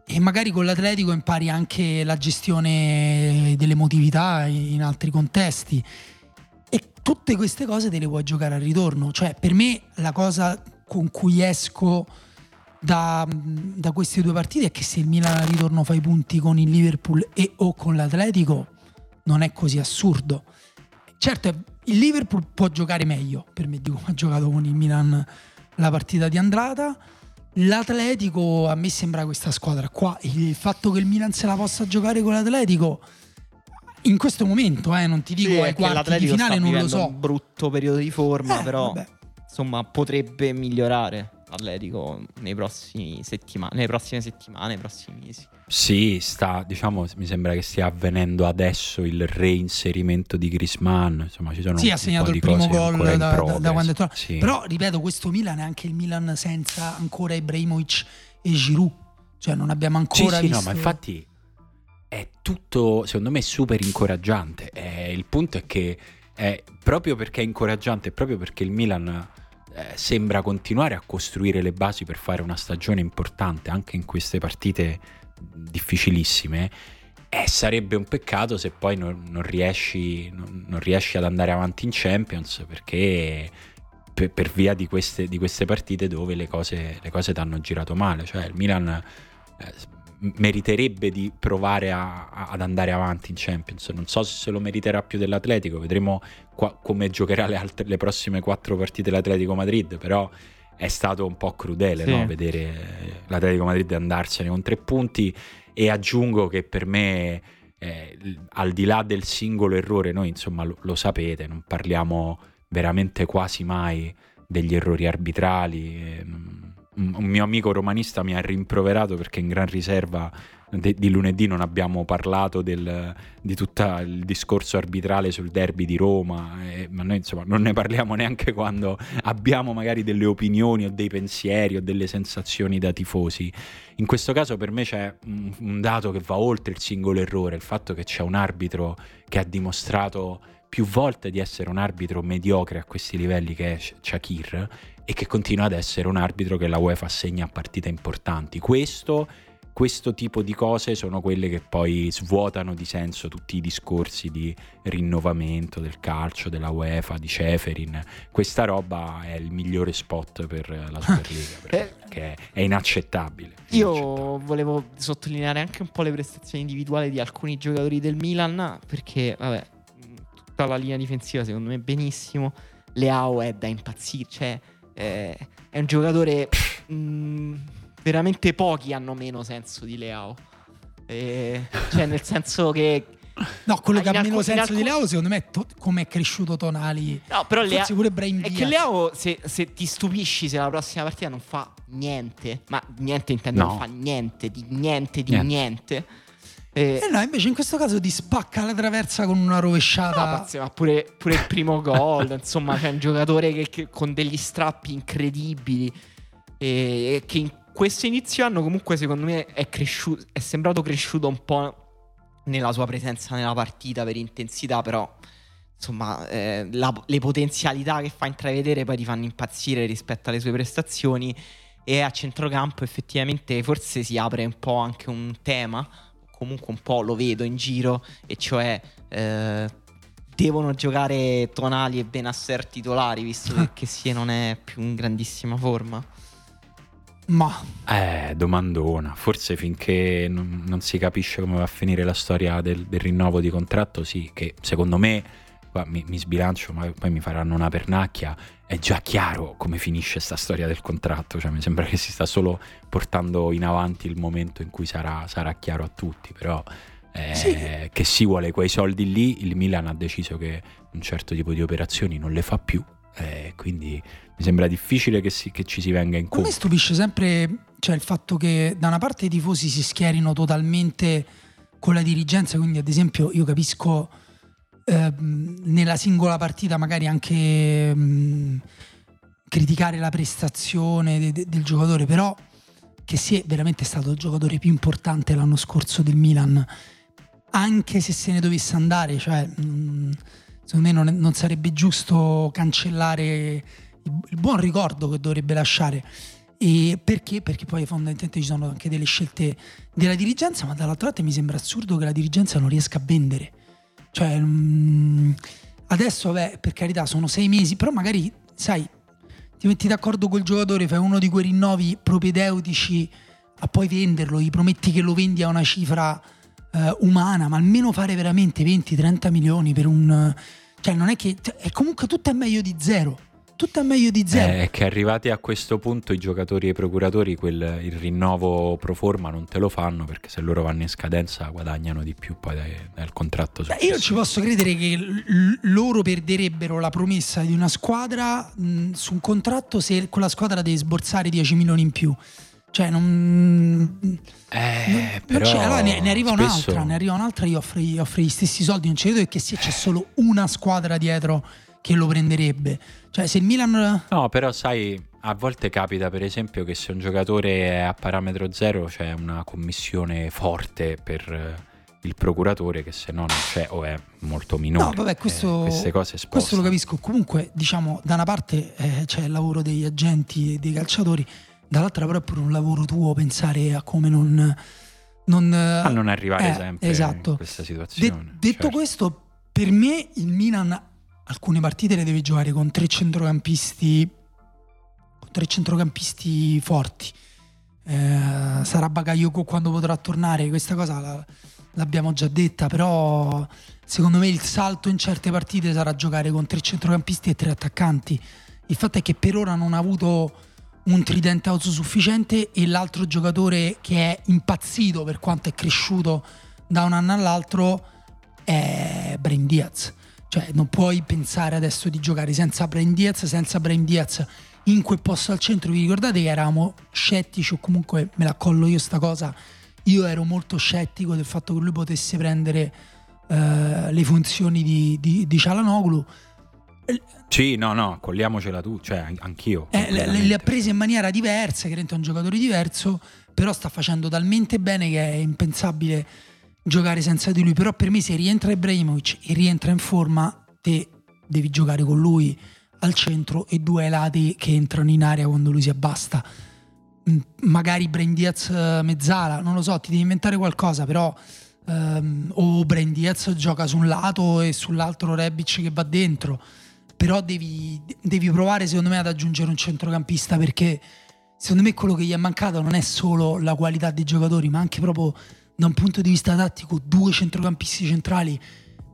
E magari con l'Atletico impari anche la gestione dell'emotività in altri contesti. E tutte queste cose te le puoi giocare al ritorno. Cioè, per me la cosa con cui esco da, da queste due partite è che se il Milan al ritorno fa i punti con il Liverpool e o con l'Atletico, non è così assurdo. Certo, il Liverpool può giocare meglio per me di ha giocato con il Milan la partita di Andrata. L'Atletico a me sembra questa squadra qua. Il fatto che il Milan se la possa giocare con l'Atletico in questo momento, eh, non ti dico sì, ai quarti di finale, non lo so. un brutto periodo di forma, eh, però vabbè. insomma potrebbe migliorare l'Atletico nei prossimi settimane, nelle prossime settimane, nei prossimi mesi. Sì, sta, diciamo, mi sembra che stia avvenendo adesso il reinserimento di Griezmann, insomma ci sono Sì, ha segnato il primo gol da, da, da, quando è tornato. Sì. Però, ripeto, questo Milan è anche il Milan senza ancora Ibrahimovic e Giroud. Cioè non abbiamo ancora sì, visto... Sì, no, ma infatti è tutto, secondo me, super incoraggiante. Eh, il punto è che è proprio perché è incoraggiante, proprio perché il Milan eh, sembra continuare a costruire le basi per fare una stagione importante anche in queste partite difficilissime. Eh, sarebbe un peccato se poi non, non, riesci, non, non, riesci, ad andare avanti in Champions perché per, per via di queste, di queste, partite dove le cose, le cose ti hanno girato male. Cioè il Milan eh, meriterebbe di provare a, a, ad andare avanti in Champions. Non so se lo meriterà più dell'Atletico, vedremo qua, come giocherà le, altre, le prossime quattro partite l'Atletico Madrid, però è stato un po' crudele sì. no? vedere l'Atletico Madrid andarsene con tre punti e aggiungo che per me eh, al di là del singolo errore noi insomma lo, lo sapete non parliamo veramente quasi mai degli errori arbitrali eh, un mio amico romanista mi ha rimproverato perché in gran riserva de- di lunedì non abbiamo parlato del, di tutto il discorso arbitrale sul derby di Roma, eh, ma noi insomma non ne parliamo neanche quando abbiamo magari delle opinioni o dei pensieri o delle sensazioni da tifosi. In questo caso per me c'è un, un dato che va oltre il singolo errore, il fatto che c'è un arbitro che ha dimostrato più volte di essere un arbitro mediocre a questi livelli che è Shakir e che continua ad essere un arbitro che la UEFA assegna a partite importanti. Questo, questo tipo di cose sono quelle che poi svuotano di senso tutti i discorsi di rinnovamento del calcio, della UEFA, di Ceferin. Questa roba è il migliore spot per la Superliga eh, perché è inaccettabile. Io inaccettabile. volevo sottolineare anche un po' le prestazioni individuali di alcuni giocatori del Milan perché, vabbè, tutta la linea difensiva secondo me benissimo. Leao è da impazzire, cioè eh, è un giocatore mh, mm, veramente pochi hanno meno senso di Leao. Eh, cioè nel senso che No, quello che ha meno senso alcun... di Leao, secondo me, è to- come è cresciuto Tonali. No, però Lea... pure Brain È che Leao, se, se, ti stupisci se la prossima partita non fa niente, ma niente intendo, no. non fa niente, di niente, di niente. niente eh, eh no, invece in questo caso ti spacca la traversa con una rovesciata. No, pazzio, ma pure, pure, il primo gol, insomma, c'è un giocatore che, che, con degli strappi incredibili e, e, che in questo inizio anno comunque secondo me è cresciuto, è sembrato cresciuto un po' nella sua presenza nella partita per intensità, però insomma eh, la, le potenzialità che fa intravedere poi ti fanno impazzire rispetto alle sue prestazioni e a centrocampo effettivamente forse si apre un po' anche un tema comunque un po' lo vedo in giro, e cioè eh, devono giocare Tonali e Benasser titolari, visto che, che Sie non è più in grandissima forma. Ma eh, domandona. Forse finché non, non, si capisce come va a finire la storia del, del rinnovo di contratto, sì, che secondo me qua mi, mi, sbilancio, ma poi mi faranno una pernacchia. È già chiaro come finisce questa storia del contratto. Cioè, mi sembra che si sta solo portando in avanti il momento in cui sarà, sarà chiaro a tutti. Però eh, sì. che si vuole quei soldi lì, il Milan ha deciso che un certo tipo di operazioni non le fa più. Eh, quindi mi sembra difficile che, si, che ci si venga incontro. A me stupisce sempre cioè, il fatto che da una parte i tifosi si schierino totalmente con la dirigenza, quindi ad esempio io capisco Ehm, nella singola partita magari anche mh, mm, criticare la prestazione de- de- del giocatore, però che si è veramente stato il giocatore più importante l'anno scorso del Milan, anche se se ne dovesse andare, cioè, mh, mm, secondo me non, non, sarebbe giusto cancellare il, buon ricordo che dovrebbe lasciare. E perché? Perché poi fondamentalmente ci sono anche delle scelte della dirigenza, ma dall'altra parte mi sembra assurdo che la dirigenza non riesca a vendere. Cioè, mm, adesso, beh, per carità, sono sei mesi, però magari, sai, ti metti d'accordo col giocatore, fai uno di quei rinnovi propedeutici a poi venderlo, gli prometti che lo vendi a una cifra eh, umana, ma almeno fare veramente 20-30 milioni per un... Cioè, non è che... È comunque tutto è meglio di zero tutto a meglio di zero. Eh, è che arrivati a questo punto i giocatori e i procuratori quel, il rinnovo pro forma non te lo fanno perché se loro vanno in scadenza guadagnano di più poi dai, dal contratto. Beh, io ci posso credere che l- loro perderebbero la promessa di una squadra mh, su un contratto se quella squadra deve sborsare 10 milioni in più. Cioè, non. Eh, non, però non allora ne, ne, arriva spesso... un'altra, ne arriva un'altra, io offri, offri gli stessi soldi. Non ci credo che se c'è solo una squadra dietro che lo prenderebbe. Cioè, se il Milan. No, però sai, a volte capita, per esempio, che se un giocatore è a parametro zero c'è una commissione forte per il procuratore che se no non c'è o è molto minore. No, vabbè, questo, eh, queste cose spostano. questo lo capisco. Comunque, diciamo, da una parte eh, c'è il lavoro degli agenti e dei calciatori, dall'altra però è pure un lavoro tuo pensare a come non... non a non arrivare eh, sempre esatto. in questa situazione. De- detto certo. questo, per me il Milan alcune partite le deve giocare con tre centrocampisti con tre centrocampisti forti. Eh, sarà Bakayoko quando potrà tornare, questa cosa la, l'abbiamo già detta, però secondo me il salto in certe partite sarà giocare con tre centrocampisti e tre attaccanti. Il fatto è che per ora non ha avuto un tridente autosufficiente e l'altro giocatore che è impazzito per quanto è cresciuto da un anno all'altro è Brain Diaz. Cioè non puoi pensare adesso di giocare senza Brain Diaz, senza Brain Diaz in quel posto al centro. Vi ricordate che eravamo scettici o comunque me la collo io sta cosa io ero molto scettico del fatto che lui potesse prendere eh, le funzioni di, di, di Cialanoglu. Sì, no, no, colliamocela tu, cioè anch'io. Eh, le, le, ha prese in maniera diversa, che è un giocatore diverso, però sta facendo talmente bene che è impensabile giocare senza di lui. Però per me se rientra Ibrahimovic e rientra in forma, te devi giocare con lui al centro e due lati che entrano in aria quando lui si abbasta magari Brain Diaz eh, mezzala, non lo so, ti devi inventare qualcosa, però um, o Brain Diaz gioca su un lato e sull'altro Rebic che va dentro, però devi, devi, provare secondo me ad aggiungere un centrocampista perché secondo me quello che gli è mancato non è solo la qualità dei giocatori, ma anche proprio da un punto di vista tattico due centrocampisti centrali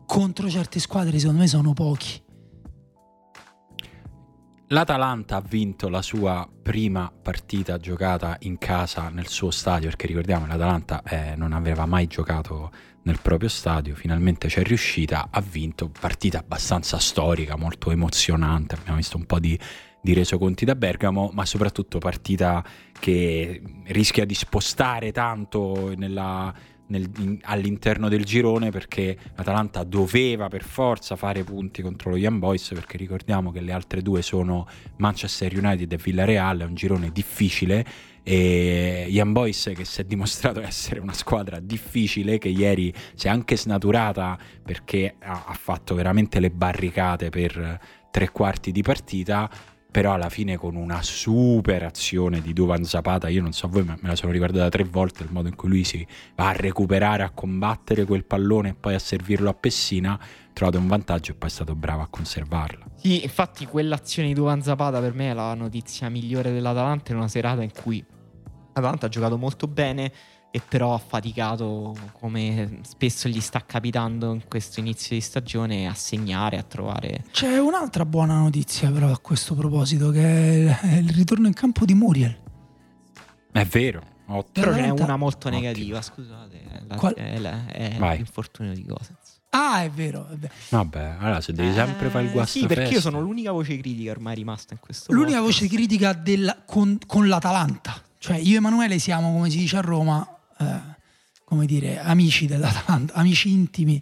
contro certe squadre secondo me sono pochi. L'Atalanta ha vinto la sua prima partita giocata in casa nel suo stadio, perché ricordiamo l'Atalanta eh, non aveva mai giocato nel proprio stadio, finalmente c'è riuscita, ha vinto, partita abbastanza storica, molto emozionante, abbiamo visto un po' di, di resoconti da Bergamo, ma soprattutto partita che rischia di spostare tanto nella nel, in, all'interno del girone perché l'Atalanta doveva per forza fare punti contro lo Young Boys perché ricordiamo che le altre due sono Manchester United e Villarreal, è un girone difficile e Young Boys che si è dimostrato essere una squadra difficile che ieri si è anche snaturata perché ha fatto veramente le barricate per tre quarti di partita però alla fine con una super azione di Duvan Zapata, io non so voi, ma me la sono ricordata tre volte il modo in cui lui si va a recuperare, a combattere quel pallone e poi a servirlo a Pessina, trovato un vantaggio e poi è stato bravo a conservarlo. Sì, infatti quell'azione di Duvan Zapata per me è la notizia migliore dell'Atalanta in una serata in cui l'Atalanta ha giocato molto bene e però ha faticato come spesso gli sta capitando in questo inizio di stagione a segnare, a trovare. C'è un'altra buona notizia però a questo proposito che è il ritorno in campo di Muriel. È vero. Ottimo. Però ce n'è una molto negativa, scusate, la, Qual... è, la, è l'infortunio di Gosens. Ah, è vero, è. Vabbè, allora se devi sempre eh, fare il guasto Sì, perché festa. io sono l'unica voce critica ormai rimasta in questo L'unica podcast. voce critica del, con, con l'Atalanta. Cioè, io e Emanuele siamo, come si dice a Roma, eh, come dire, amici dell'Atalanta, amici intimi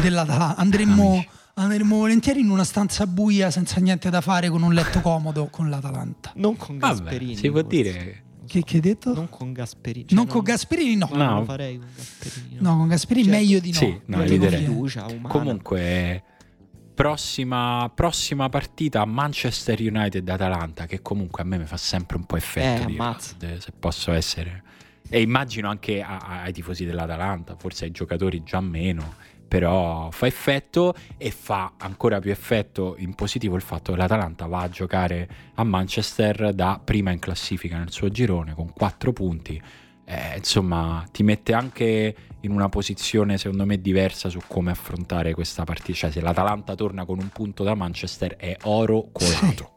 dell'Atalanta. Andremmo, andremmo volentieri in una stanza buia senza niente da fare con un letto comodo con l'Atalanta. Non con Gasperini. Vabbè, si può forse. dire Che, che hai detto? Non con Gasperini. non cioè, con Gasperini, no. No, No. non lo farei con Gasperini. No, con Gasperini Cioè, meglio di no. sì, no, fiducia umana. Comunque, prossima, prossima partita Manchester United-Atalanta, che comunque a me mi fa sempre un po' effetto. Eh, dire, se posso essere. E immagino anche a- ai tifosi dell'Atalanta, forse ai giocatori già meno, però fa effetto e fa ancora più effetto in positivo il fatto che l'Atalanta va a giocare a Manchester da prima in classifica nel suo girone con 4 punti. Eh, insomma, ti mette anche in una posizione secondo me diversa su come affrontare questa partita. Cioè, se l'Atalanta torna con un punto da Manchester è oro colato.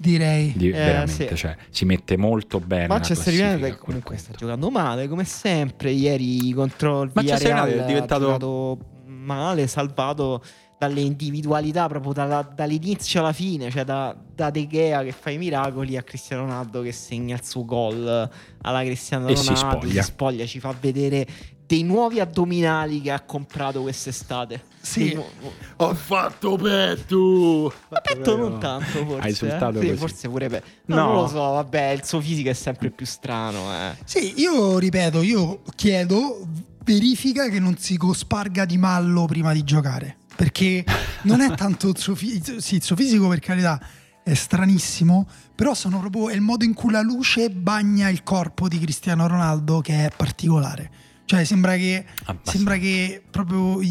Direi. Di- Eh, veramente, sì. cioè, si mette molto bene. Manchester United comunque sta punto. giocando male come sempre ieri contro il Manchester Villarreal United è diventato- male salvato dalle individualità proprio dalla- dall'inizio alla fine cioè da, da De Gea che fa i miracoli a Cristiano Ronaldo che segna il suo gol alla Cristiano E si Ronaldo spoglia. spoglia ci fa vedere dei nuovi addominali che ha comprato quest'estate Sì. Nu- Ho fatto petto! Petto non tanto forse. Hai esultato eh? Sì, così. forse pure pe- no, No. non lo so, vabbè, il suo fisico è sempre più strano, eh. Sì, io ripeto, io chiedo verifica che non si cosparga di mallo prima di giocare. Perché non è tanto il suo, fi- sì, il suo fisico, per carità, è stranissimo, però sono proprio, è il modo in cui la luce bagna il corpo di Cristiano Ronaldo che è particolare. Cioè sembra che, sembra che proprio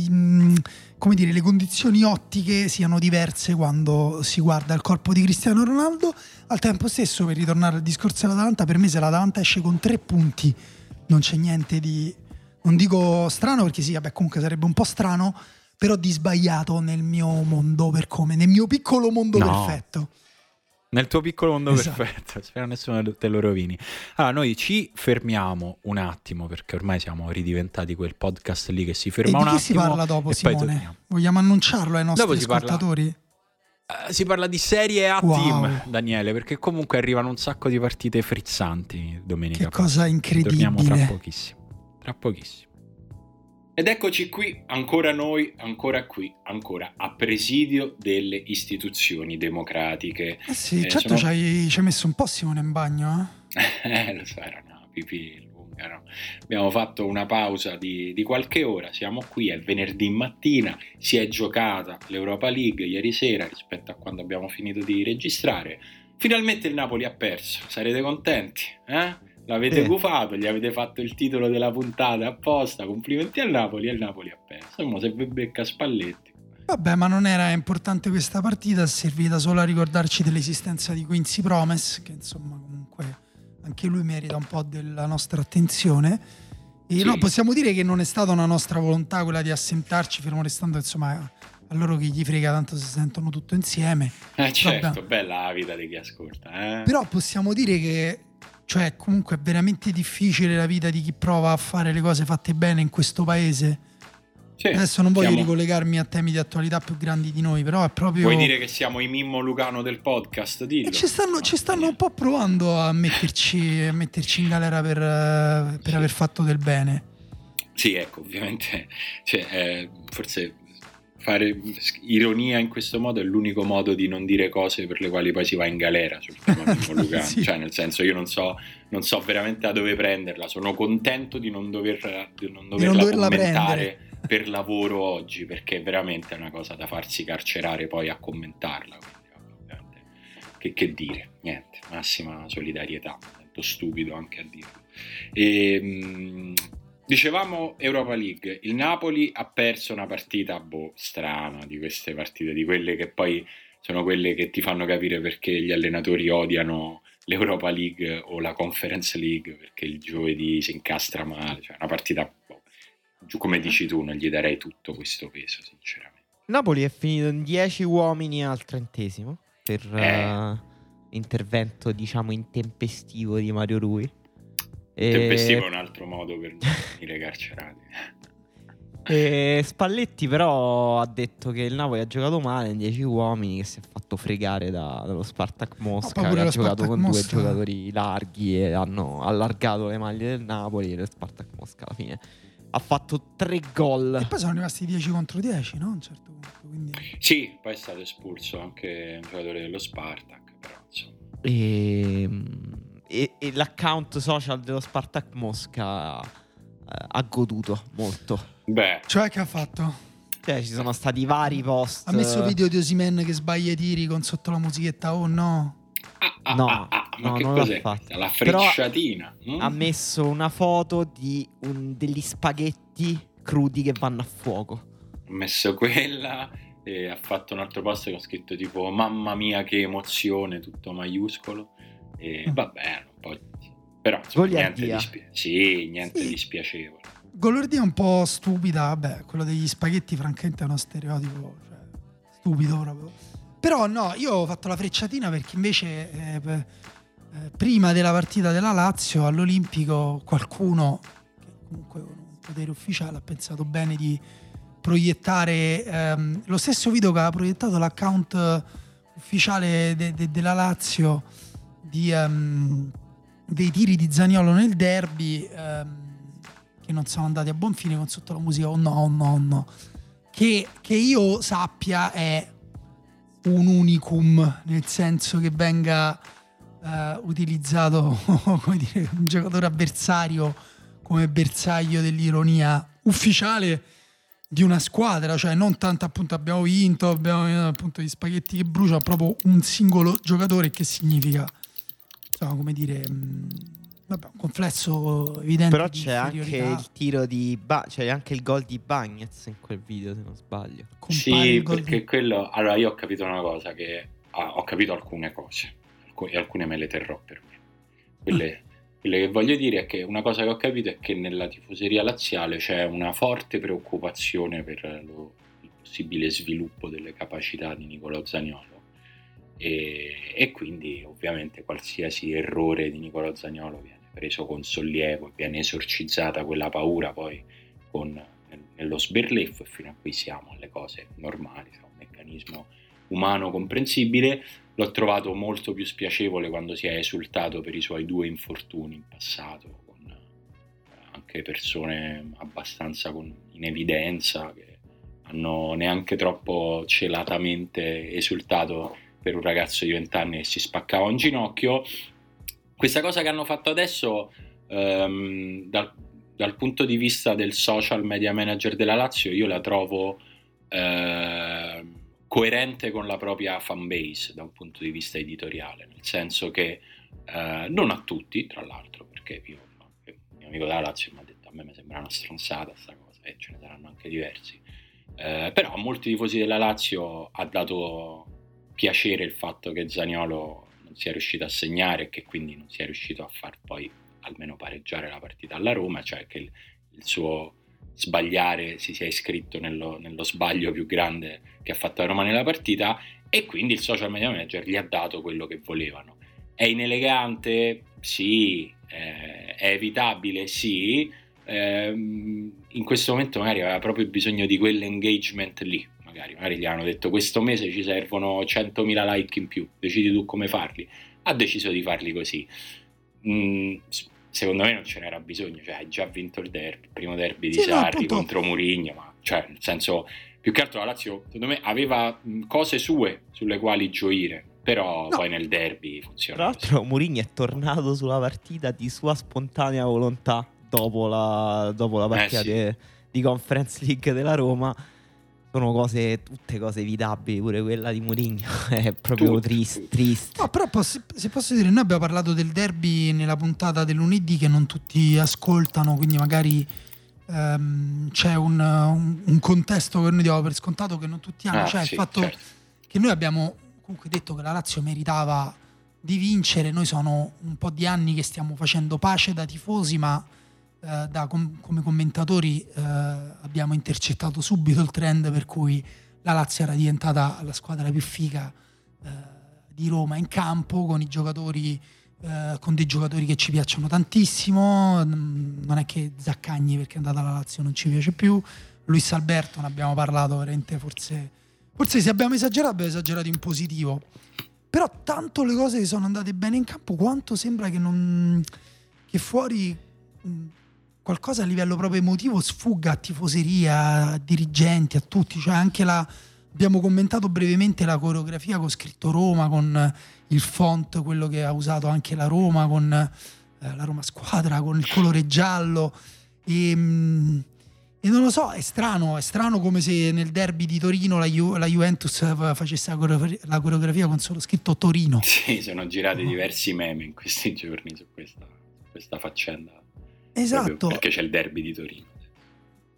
come dire, le condizioni ottiche siano diverse quando si guarda il corpo di Cristiano Ronaldo. Al tempo stesso, per ritornare al discorso dell'Atalanta, per me se l'Atalanta esce con tre punti non c'è niente di... Non dico strano perché sì, vabbè comunque sarebbe un po' strano, però di sbagliato nel mio mondo per come, nel mio piccolo mondo no. perfetto. Nel tuo piccolo mondo esatto. perfetto, spero nessuno te lo rovini. Allora, noi ci fermiamo un attimo perché ormai siamo ridiventati quel podcast lì che si ferma e un attimo. Si parla dopo, Simone? Vogliamo annunciarlo ai nostri dopo ascoltatori? Parla, uh, si parla di Serie A wow. Team, Daniele, perché comunque arrivano un sacco di partite frizzanti domenica. Che cosa incredibile. Torniamo tra pochissimo. Tra pochissimo. Ed eccoci qui, ancora noi, ancora qui, ancora a presidio delle istituzioni democratiche. Eh sì, eh, certo sono... ci, hai, messo un po' Simone in bagno, eh? eh, lo so, era una pipì lunga, no? Abbiamo fatto una pausa di, di, qualche ora, siamo qui, è venerdì mattina, si è giocata l'Europa League ieri sera rispetto a quando abbiamo finito di registrare. Finalmente il Napoli ha perso, sarete contenti, eh? L'avete eh. gufato, gli avete fatto il titolo della puntata apposta. Complimenti al Napoli e il Napoli ha perso. Insomma, se becca Spalletti. Vabbè, ma non era importante questa partita, è servita solo a ricordarci dell'esistenza di Quincy Promise, che insomma comunque anche lui merita un po' della nostra attenzione. E sì. no, possiamo dire che non è stata una nostra volontà quella di assentarci, fermo restando insomma a loro che gli frega tanto se sentono tutto insieme. Eh certo, Vabbè. bella la vita di chi ascolta. Eh? Però possiamo dire che cioè, comunque è veramente difficile la vita di chi prova a fare le cose fatte bene in questo paese. Sì, Adesso non voglio siamo... ricollegarmi a temi di attualità più grandi di noi, però è proprio. Vuoi dire che siamo i Mimmo Lucano del podcast? Dillo. ci stanno, ci stanno un po' provando a metterci, a metterci in galera per, per sì. aver fatto del bene. Sì, ecco, ovviamente, cioè, eh, forse fare ironia in questo modo è l'unico modo di non dire cose per le quali poi si va in galera sul tema Lucano. sì. Cioè, nel senso, io non so, non so, veramente da dove prenderla. Sono contento di non, dover, di non doverla, non doverla commentare prendere. per lavoro oggi, perché è veramente una cosa da farsi carcerare poi a commentarla. Che, che, dire? Niente, massima solidarietà. Tanto stupido anche a dirlo. E, ehm, Dicevamo Europa League, il Napoli ha perso una partita boh, strana di queste partite, di quelle che poi sono quelle che ti fanno capire perché gli allenatori odiano l'Europa League o la Conference League, perché il giovedì si incastra male, cioè una partita, boh, come dici tu, non gli darei tutto questo peso, sinceramente. Napoli è finito in 10 uomini al trentesimo per eh. uh, intervento, diciamo, intempestivo di Mario Rui. E... Tempestivo è un altro modo per venire carcerati. E Spalletti però ha detto che il Napoli ha giocato male in 10 uomini che si è fatto fregare da, dallo Spartak Mosca che ha giocato Spartak con Mosca. due giocatori larghi e hanno allargato le maglie del Napoli e lo Spartak Mosca alla fine ha fatto 3 gol e poi sono rimasti 10 contro 10 no? A un certo punto, quindi... sì poi è stato espulso anche un giocatore dello Spartak però insomma e ehm, e, e l'account social dello Spartak Mosca eh, ha goduto molto. Beh, cioè che ha fatto? Cioè, ci sono stati vari post. Ha messo video di Osimen che sbaglia i tiri con sotto la musichetta. Oh no. Ah, ah, no, ah, ah, ma no, che cos'è? La frecciatina. Mm? Ha messo una foto di un, degli spaghetti crudi che vanno a fuoco. Ha messo quella e ha fatto un altro post che ha scritto tipo mamma mia che emozione, tutto maiuscolo. E mm. va bene, un po'. Però insomma, niente, di, spia- sì, niente sì. di spiacevole. Goliardia è un po' stupida, vabbè, quello degli spaghetti francamente è uno stereotipo, cioè, stupido proprio. Però no, io ho fatto la frecciatina perché invece eh, eh, prima della partita della Lazio all'Olimpico qualcuno, che comunque con un potere ufficiale, ha pensato bene di proiettare ehm, lo stesso video che ha proiettato l'account ufficiale de- de- della Lazio di, um, dei tiri di Zaniolo nel derby um, che non sono andati a buon fine con sotto la musica oh no, oh no, oh no. Che, che io sappia è un unicum, nel senso che venga uh, utilizzato come dire, un giocatore avversario come bersaglio dell'ironia ufficiale di una squadra, cioè non tanto appunto abbiamo vinto, abbiamo appunto gli spaghetti che bruciano, proprio un singolo giocatore che significa, insomma, come dire, mh, vabbè, un complesso evidente. Però di c'è anche il tiro di ba- c'è anche il gol di Bagnez in quel video, se non sbaglio. Compare Sì, perché di- quello... Allora, io ho capito una cosa, che ah, ho capito alcune cose, e alcune me le terrò per me. Quelle, quelle che voglio dire è che una cosa che ho capito è che nella tifoseria laziale c'è una forte preoccupazione per lo- il possibile sviluppo delle capacità di Nicolò Zaniolo. E, e quindi ovviamente qualsiasi errore di Nicolò Zagnolo viene preso con sollievo, viene esorcizzata quella paura poi con, nel- nello sberleffo e fino a qui siamo alle cose normali, cioè un meccanismo umano comprensibile. L'ho trovato molto più spiacevole quando si è esultato per i suoi due infortuni in passato, con eh, anche persone abbastanza con- in evidenza che hanno neanche troppo celatamente esultato per un ragazzo di 20 anni che si spaccava un ginocchio. Questa cosa che hanno fatto adesso, ehm, dal, dal punto di vista del social media manager della Lazio, io la trovo ehm, coerente con la propria fanbase da un punto di vista editoriale, nel senso che eh, non a tutti, tra l'altro, perché io, il mio amico della Lazio mi ha detto a me mi sembra una stronzata sta cosa e ce ne saranno anche diversi. Eh, però a molti tifosi della Lazio ha dato piacere il fatto che Zaniolo non sia riuscito a segnare e che quindi non sia riuscito a far poi almeno pareggiare la partita alla Roma, cioè che il, il suo sbagliare si sia iscritto nello, nello sbaglio più grande che ha fatto la Roma nella partita e quindi il social media manager gli ha dato quello che volevano. È inelegante? Sì. Eh, è evitabile? Sì. Ehm, in questo momento magari aveva proprio bisogno di quell'engagement lì. Magari, magari gli hanno detto questo mese ci servono 100.000 like in più, decidi tu come farli. Ha deciso di farli così. Mm, secondo me non ce n'era bisogno, cioè hai già vinto il derby, il primo derby di Sì, no, Sarri appunto. contro Mourinho, ma cioè nel senso più che altro la Lazio secondo me aveva mh, cose sue sulle quali gioire, però No. poi nel derby funziona. Tra l'altro Mourinho è tornato sulla partita di sua spontanea volontà dopo la, dopo la partita Eh sì. de- di Conference League della Roma. Sono cose, tutte cose evitabili, pure quella di Mourinho. È proprio triste, triste. No, però posso- se posso dire, noi abbiamo parlato del derby nella puntata del lunedì che non tutti ascoltano, quindi magari ehm, c'è un, un- un contesto che noi diamo per scontato che non tutti hanno, Ah, cioè sì, il fatto certo. che noi abbiamo comunque detto che la Lazio meritava di vincere, noi sono un po' di anni che stiamo facendo pace da tifosi, ma eh, da com- come commentatori eh, abbiamo intercettato subito il trend per cui la Lazio era diventata la squadra più figa eh, di Roma in campo con i giocatori eh, con dei giocatori che ci piacciono tantissimo. Mm, non è che Zaccagni perché è andata alla Lazio non ci piace più. Luis Alberto ne abbiamo parlato veramente forse forse se abbiamo esagerato abbiamo esagerato in positivo. Però tanto le cose sono andate bene in campo quanto sembra che non che fuori mh, qualcosa a livello proprio emotivo sfugga a tifoseria, a dirigenti, a tutti, cioè anche la abbiamo commentato brevemente la coreografia con scritto Roma con il font, quello che ha usato anche la Roma con eh, la Roma squadra con il colore giallo e, mh, e non lo so, è strano, è strano come se nel derby di Torino la, Ju- la Juventus fa- facesse la coreografia, la coreografia con solo scritto Torino. Sì, sono girati No. diversi meme in questi giorni su questa, su questa faccenda. Esatto. Perché c'è il derby di Torino.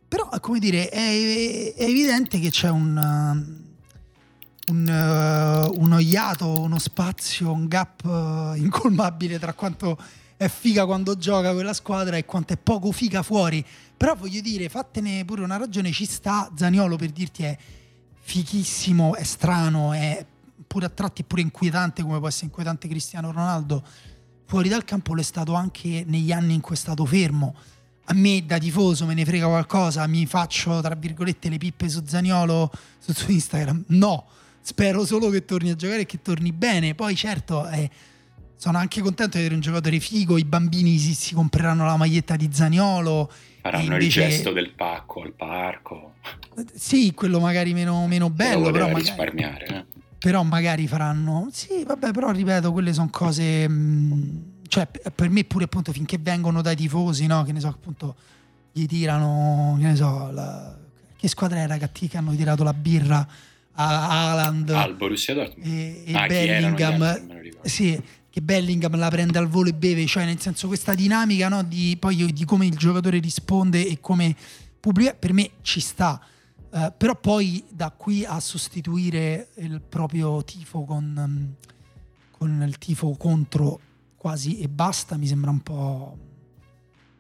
Però, come dire, è, è evidente che c'è un, um, un, uh, uno iato, uno spazio, un gap uh, incolmabile tra quanto è figa quando gioca quella squadra e quanto è poco figa fuori. Però voglio dire, fattene pure una ragione, ci sta Zaniolo per dirti è fichissimo, è strano, è pure a tratti pure inquietante come può essere inquietante Cristiano Ronaldo. Fuori dal campo l'è stato anche negli anni in cui è stato fermo a me da tifoso me ne frega qualcosa, mi faccio tra virgolette le pippe su Zaniolo su, Instagram. No, spero solo che torni a giocare e che torni bene. Poi certo eh, sono anche contento di avere un giocatore figo, i bambini si, si compreranno la maglietta di Zaniolo. Faranno invece- il gesto del pacco al parco. Sì, quello magari meno, meno bello, però voleva magari, risparmiare. eh. Però magari faranno... Sì, vabbè, però ripeto, quelle sono cose... mh, cioè per me pure appunto finché vengono dai tifosi, no? Che ne so, appunto gli tirano, che ne so, la, che squadra era che hanno tirato la birra a Haaland al Borussia Dortmund. e, e ah, Bellingham. altri, sì, che Bellingham la prende al volo e beve cioè nel senso questa dinamica no, di, poi, di come il giocatore risponde e come pubblica per me ci sta uh, però poi da qui a sostituire il proprio tifo con, um, con il tifo contro quasi e basta mi sembra un po'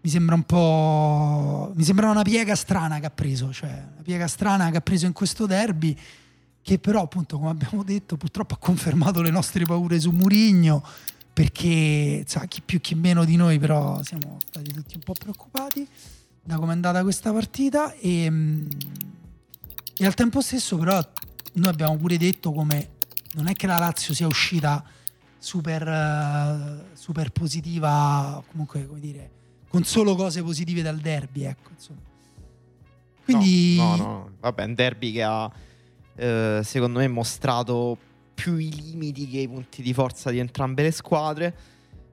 mi sembra un po' mi sembra una piega strana che ha preso cioè una piega strana che ha preso in questo derby che però appunto come abbiamo detto purtroppo ha confermato le nostre paure su Murigno perché sa, chi più chi meno di noi però siamo stati tutti un po' preoccupati da come è andata questa partita e, e al tempo stesso però noi abbiamo pure detto come non è che la Lazio sia uscita super, uh, super positiva comunque come dire con solo cose positive dal derby ecco insomma quindi no, no, no. vabbè un derby che ha eh, secondo me mostrato più i limiti che i punti di forza di entrambe le squadre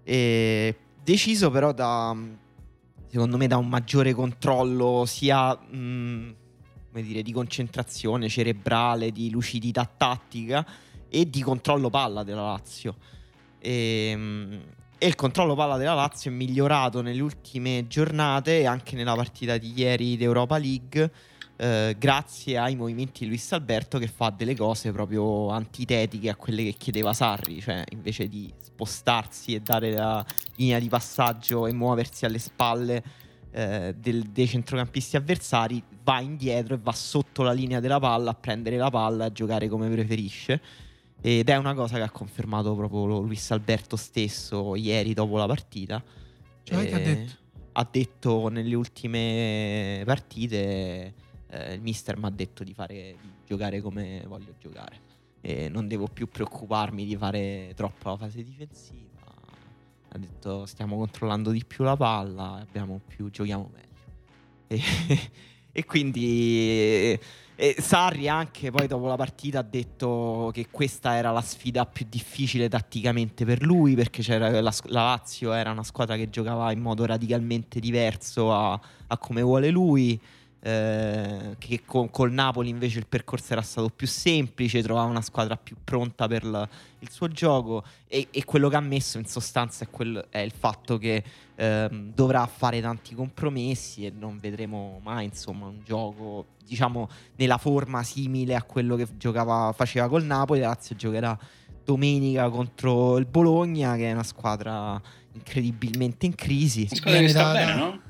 e deciso però da secondo me da un maggiore controllo sia mh, mm, come dire, di concentrazione cerebrale, di lucidità tattica e di controllo palla della Lazio. E, ehm, e, il controllo palla della Lazio è migliorato nelle ultime giornate e anche nella partita di ieri d'Europa League eh, grazie ai movimenti di Luis Alberto che fa delle cose proprio antitetiche a quelle che chiedeva Sarri, cioè invece di spostarsi e dare la linea di passaggio e muoversi alle spalle eh, del, dei centrocampisti avversari, va indietro e va sotto la linea della palla a prendere la palla e a giocare come preferisce. Ed è una cosa che ha confermato proprio Luis Alberto stesso ieri dopo la partita. Cioè, che ha detto? Ha detto nelle ultime partite eh, il mister mi ha detto di, fare, di giocare come voglio giocare e non devo più preoccuparmi di fare troppa fase difensiva. Ha detto stiamo controllando di più la palla, abbiamo più, giochiamo meglio. E, e quindi e Sarri anche poi dopo la partita ha detto che questa era la sfida più difficile tatticamente per lui perché la, la, Lazio era una squadra che giocava in modo radicalmente diverso a, a come vuole lui eh, che con, col Napoli invece il percorso era stato più semplice, trovava una squadra più pronta per la, il suo gioco e, e, quello che ha messo in sostanza è, quel, è il fatto che eh, dovrà fare tanti compromessi e non vedremo mai insomma un gioco diciamo nella forma simile a quello che giocava, faceva col Napoli, la Lazio giocherà domenica contro il Bologna che è una squadra incredibilmente in crisi. Una squadra che sta bene, no?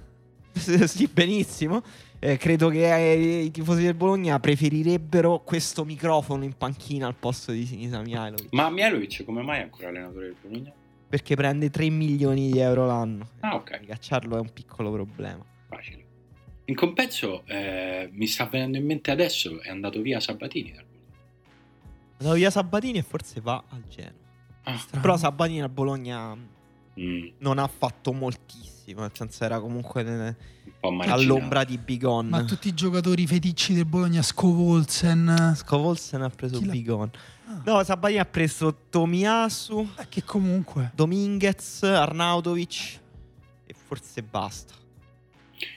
sì, benissimo. Eh, credo che eh, i tifosi del Bologna preferirebbero questo microfono in panchina al posto di Sinisa Mihailovic. Ma Mihailovic come mai è ancora allenatore del Bologna? Perché prende 3 milioni di euro l'anno. Ah, ok. Cacciarlo è un piccolo problema. Facile. In compenso, eh, mi sta venendo in mente adesso, è andato via Sabatini dal Bologna. È andato via Sabatini e forse va al Genoa. Ah, Però Sabatini al Bologna mm. non ha fatto moltissimo, nel senso era comunque all'ombra di Bigon. Ma tutti i giocatori feticci del Bologna, Scovolsen. Scovolsen ha preso Bigon. Ah. No, Sabatini ha preso Tomiasu. Eh, che comunque. Dominguez, Arnautovic e forse basta.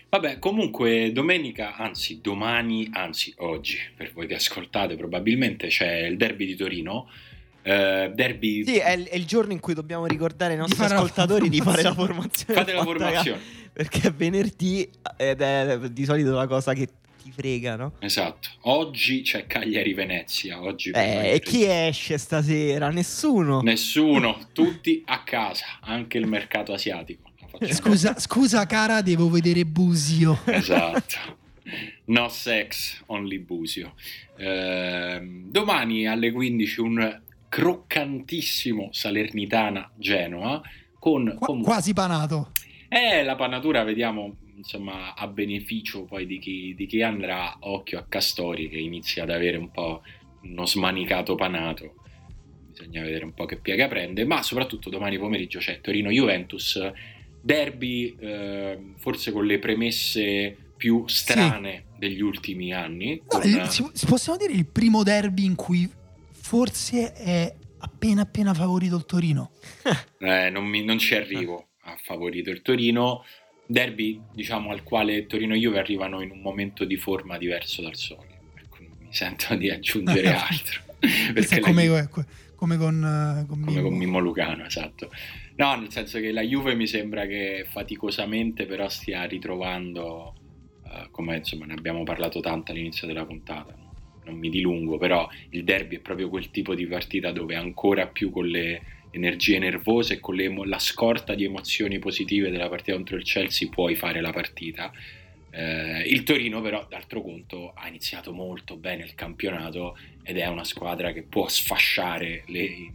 Vabbè, comunque domenica, anzi domani, anzi oggi, per voi che ascoltate, probabilmente c'è il derby di Torino Uh, derby. Sì, è, è, il giorno in cui dobbiamo ricordare ai nostri ascoltatori di fare la formazione. Fate la formazione. Perché è venerdì ed è di solito la cosa che ti frega, no? Esatto. Oggi c'è Cagliari-Venezia. Oggi eh, e chi esce stasera? Nessuno. Nessuno, tutti a casa, anche il mercato asiatico. Scusa, scusa cara, devo vedere Busio. Esatto. No sex, only Busio. Eh, domani alle 15 un croccantissimo Salernitana Genoa con, con... quasi panato. Eh, la panatura vediamo insomma a beneficio poi di chi, di chi, andrà occhio a Castori che inizia ad avere un po' uno smanicato panato bisogna vedere un po' che piega prende ma soprattutto domani pomeriggio c'è Torino-Juventus derby eh, forse con le premesse più strane sì. degli ultimi anni no, con... possiamo dire il primo derby in cui forse è appena appena favorito il Torino. eh, non, mi, non ci arrivo a favorito il Torino. Derby, diciamo, al quale Torino e Juve arrivano in un momento di forma diverso dal solito. Ecco, non mi sento di aggiungere altro. Perché come, Juve... come, con, uh, con, come Mimmo. con Mimmo Lucano, esatto. No, nel senso che la Juve mi sembra che faticosamente però stia ritrovando, uh, come insomma ne abbiamo parlato tanto all'inizio della puntata, non mi dilungo, però il derby è proprio quel tipo di partita dove ancora più con le energie nervose e con emo- la scorta di emozioni positive della partita contro il Chelsea puoi fare la partita. Eh, il Torino però d'altro conto ha iniziato molto bene il campionato ed è una squadra che può sfasciare le,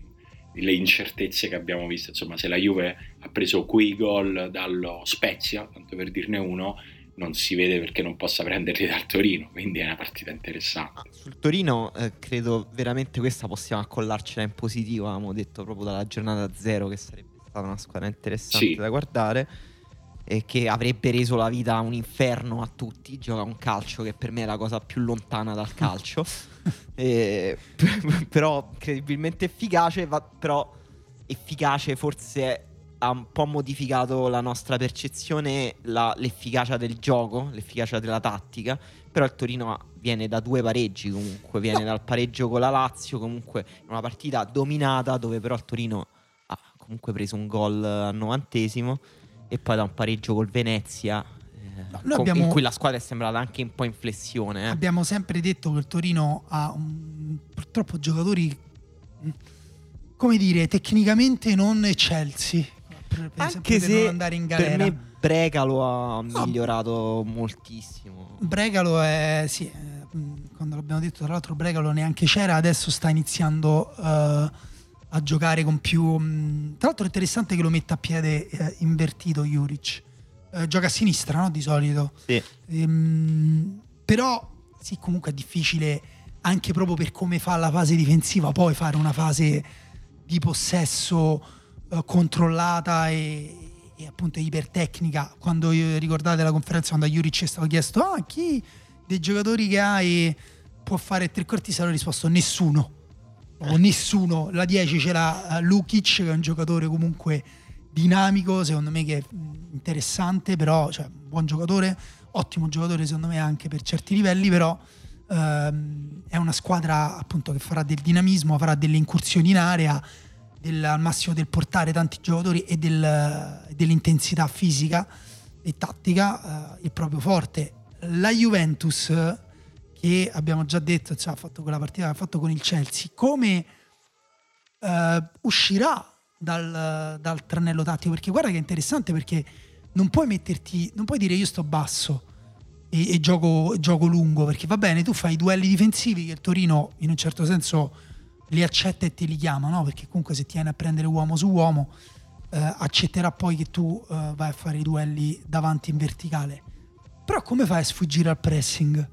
le incertezze che abbiamo visto. Insomma, se la Juve ha preso quei gol dallo Spezia, tanto per dirne uno, non si vede perché non possa prenderli dal Torino, quindi è una partita interessante. Ah, sul Torino eh, credo veramente questa possiamo accollarcela in positivo, avevamo detto proprio dalla giornata zero che sarebbe stata una squadra interessante sì. da guardare e che avrebbe reso la vita un inferno a tutti, gioca un calcio che per me è la cosa più lontana dal calcio, e, però credibilmente efficace, va, però efficace forse ha un po' modificato la nostra percezione, la, l'efficacia del gioco, l'efficacia della tattica, però il Torino viene da due pareggi comunque, viene no. dal pareggio con la Lazio, comunque una partita dominata dove però il Torino ha comunque preso un gol al novantesimo e poi da un pareggio col Venezia. Eh, no, abbiamo, in cui la squadra è sembrata anche un po' in flessione. Eh. Abbiamo sempre detto che il Torino ha un, purtroppo giocatori, come dire, tecnicamente non eccelsi. Anche se non andare in galera. per me Bregalo ha migliorato no. moltissimo. Bregalo è, sì, eh, quando l'abbiamo detto tra l'altro Bregalo neanche c'era, adesso sta iniziando... Uh, a giocare con più... Mh, tra l'altro è interessante che lo metta a piede eh, invertito Juric. Eh, gioca a sinistra, no? Di solito. Sì. Ehm, però sì, comunque è difficile anche proprio per come fa la fase difensiva, poi fare una fase di possesso eh, controllata e, e, appunto ipertecnica. Quando ricordate la conferenza quando a Juric è stato chiesto ah, chi dei giocatori che hai può fare tre quarti, si risposto nessuno o nessuno. La 10 c'era Lukic, che è un giocatore comunque dinamico, secondo me che è interessante, però cioè, buon giocatore, ottimo giocatore secondo me anche per certi livelli, però ehm, è una squadra appunto che farà del dinamismo, farà delle incursioni in area, del, al massimo del portare tanti giocatori e del, dell'intensità fisica e tattica, eh, il proprio forte. La Juventus che abbiamo già detto, cioè, ha fatto quella partita ha fatto con il Chelsea, come eh, uscirà dal, dal tranello tattico? Perché guarda che è interessante perché non puoi metterti, non puoi dire io sto basso e, e gioco, gioco, lungo, perché va bene, tu fai i duelli difensivi che il Torino in un certo senso li accetta e te li chiama, no? Perché comunque se ti viene a prendere uomo su uomo eh, accetterà poi che tu eh, vai a fare i duelli davanti in verticale. Però come fai a sfuggire al pressing?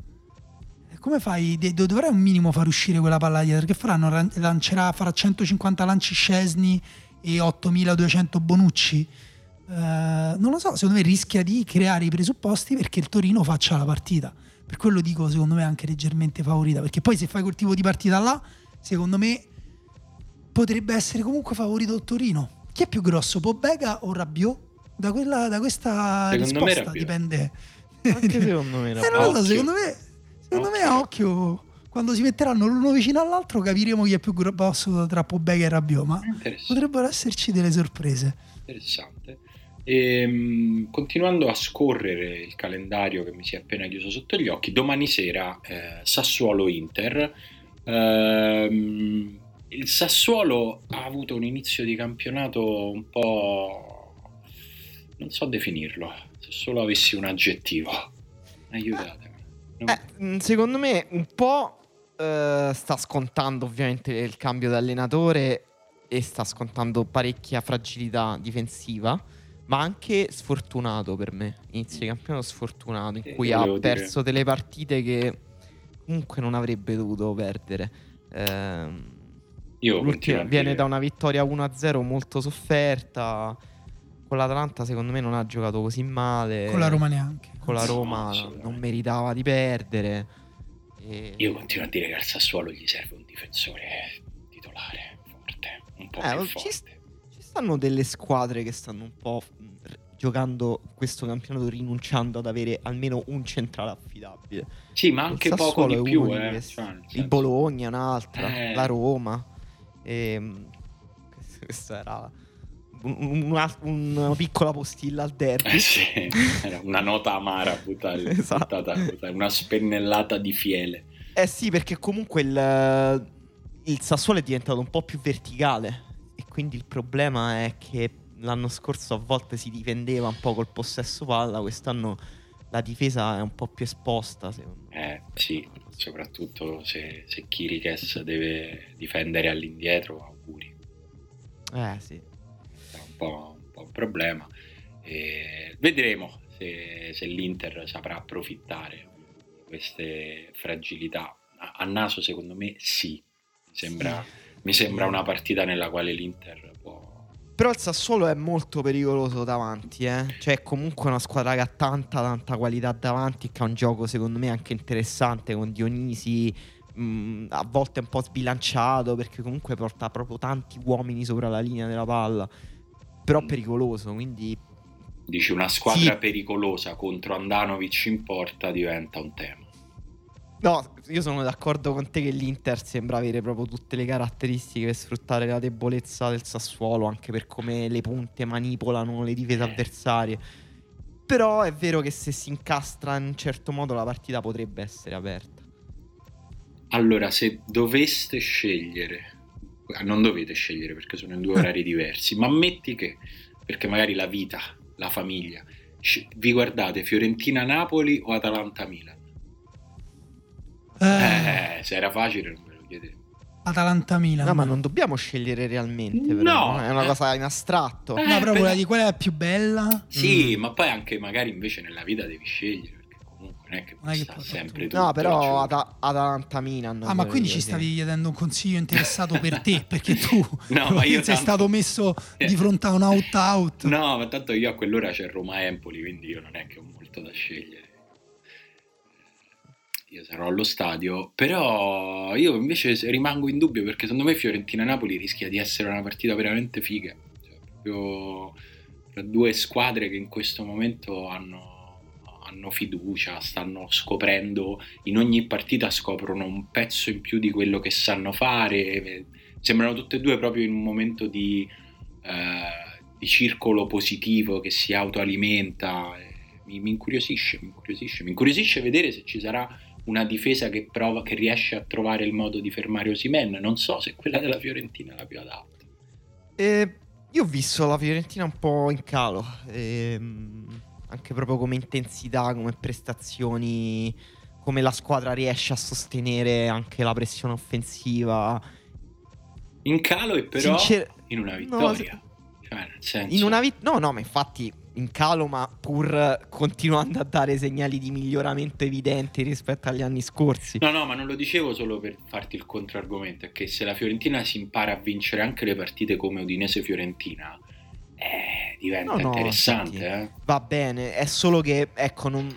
come fai? Dovrai un minimo far uscire quella palla dietro. Che faranno? Lancerà, farà 150 lanci Scesni e 8200 Bonucci? Uh, non lo so, secondo me rischia di creare i presupposti perché il Torino faccia la partita. Per quello dico, secondo me, anche leggermente favorita. Perché poi se fai quel tipo di partita là, secondo me potrebbe essere comunque favorito il Torino. Chi è più grosso, Pobega o Rabiot? Da, quella, da questa secondo risposta dipende. Anche secondo me, eh, non lo so, secondo me Secondo me a occhio quando si metteranno l'uno vicino all'altro capiremo chi è più grosso tra Pobega e Rabiot, ma potrebbero esserci delle sorprese. Interessante. E, ehm, continuando a scorrere il calendario che mi si è appena chiuso sotto gli occhi, domani sera eh, Sassuolo-Inter. Eh, il Sassuolo ha avuto un inizio di campionato un po'... non so definirlo, se solo avessi un aggettivo. Aiutatemi. Eh, mm, secondo me un po' eh, sta scontando ovviamente il cambio di allenatore e sta scontando parecchia fragilità difensiva, ma anche sfortunato per me. Inizio di campionato sfortunato, in eh, cui ha perso dire. delle partite che comunque non avrebbe dovuto perdere. Eh, Io viene da una vittoria 1-0 molto sofferta. Con l'Atalanta, secondo me, non ha giocato così male. Con la Roma neanche con la Roma non meritava di perdere. E... Io continuo a dire che al Sassuolo gli serve un difensore titolare forte. un po' Eh, più ci, forte. ci stanno delle squadre che stanno un po' giocando questo campionato rinunciando ad avere almeno un centrale affidabile. Sì, ma anche poco di più, di eh. cioè, Il Bologna, un'altra, Eh. la Roma. Ehm, questo- questa era un- un- una, una piccola postilla al derby. Eh sì, era una nota amara buttare, Esatto. buttata- buttare- una spennellata di fiele. Eh sì, perché comunque il, il Sassuolo è diventato un po' più verticale. E quindi il problema è che l'anno scorso a volte si difendeva un po' col possesso palla, quest'anno la difesa è un po' più esposta. Secondo me. Eh sì, soprattutto se, se Kirikes deve difendere all'indietro, auguri. Eh sì. È un po', un, po' un problema. E vedremo se, se l'Inter saprà approfittare di queste fragilità. A, a naso, secondo me, sì. Mi sembra, mi sembra una partita nella quale l'Inter. Però il Sassuolo è molto pericoloso davanti, eh. Cioè, è comunque una squadra che ha tanta, tanta qualità davanti. Che ha un gioco, secondo me, anche interessante con Dionisi. mh, a volte un po' sbilanciato perché comunque porta proprio tanti uomini sopra la linea della palla. Però pericoloso, quindi Dici una squadra Sì. pericolosa contro Andanovic in porta diventa un tema. No, io sono d'accordo con te che l'Inter sembra avere proprio tutte le caratteristiche per sfruttare la debolezza del Sassuolo, anche per come le punte manipolano le difese avversarie. Però è vero che se si incastra in un certo modo la partita potrebbe essere aperta. Allora, se doveste scegliere, ah, non dovete scegliere perché sono in due orari diversi, ma metti che, perché magari la vita, la famiglia, vi guardate Fiorentina-Napoli o Atalanta-Milan? Eh, Eh, se era facile non me lo chiedete. Atalanta-Milan. No, ma non dobbiamo scegliere realmente, però. No, no? È una eh. cosa in astratto. Eh, No, però quella di qual è la più bella? Sì, Mm. ma poi anche magari invece nella vita devi scegliere, perché comunque non è che Non è che sta puoi sempre tutto. No, però cioè- Ata- Atalanta-Milan. Ah, ma quindi ci stavi chiedendo un consiglio interessato per te, perché tu No, ma io sei tanto- stato messo di fronte a un out-out. No, ma tanto io a quell'ora c'è Roma-Empoli, quindi io non è che ho molto da scegliere. Io sarò allo stadio, però io invece rimango in dubbio perché secondo me Fiorentina-Napoli rischia di essere una partita veramente figa. Cioè, proprio tra due squadre che in questo momento hanno, hanno fiducia, stanno scoprendo, in ogni partita scoprono un pezzo in più di quello che sanno fare. Sembrano tutte e due proprio in un momento di eh, di circolo positivo che si autoalimenta. eh, mi incuriosisce, mi incuriosisce, mi incuriosisce vedere se ci sarà una difesa che prova, che riesce a trovare il modo di fermare Osimen. Non so se quella della Fiorentina è la più adatta. Eh, io ho visto la Fiorentina un po' in calo, ehm, anche proprio come intensità, come prestazioni, come la squadra riesce a sostenere anche la pressione offensiva. In calo e però Sincer- in una No, vittoria. Cioè, senso... In una vit- no, no, ma infatti in calo, ma pur continuando a dare segnali di miglioramento evidenti rispetto agli anni scorsi. No, no, ma non lo dicevo solo per farti il controargomento, è che se la Fiorentina si impara a vincere anche le partite come Udinese-Fiorentina, eh, diventa No, no, interessante, infatti. eh. Va bene, è solo che, ecco, non...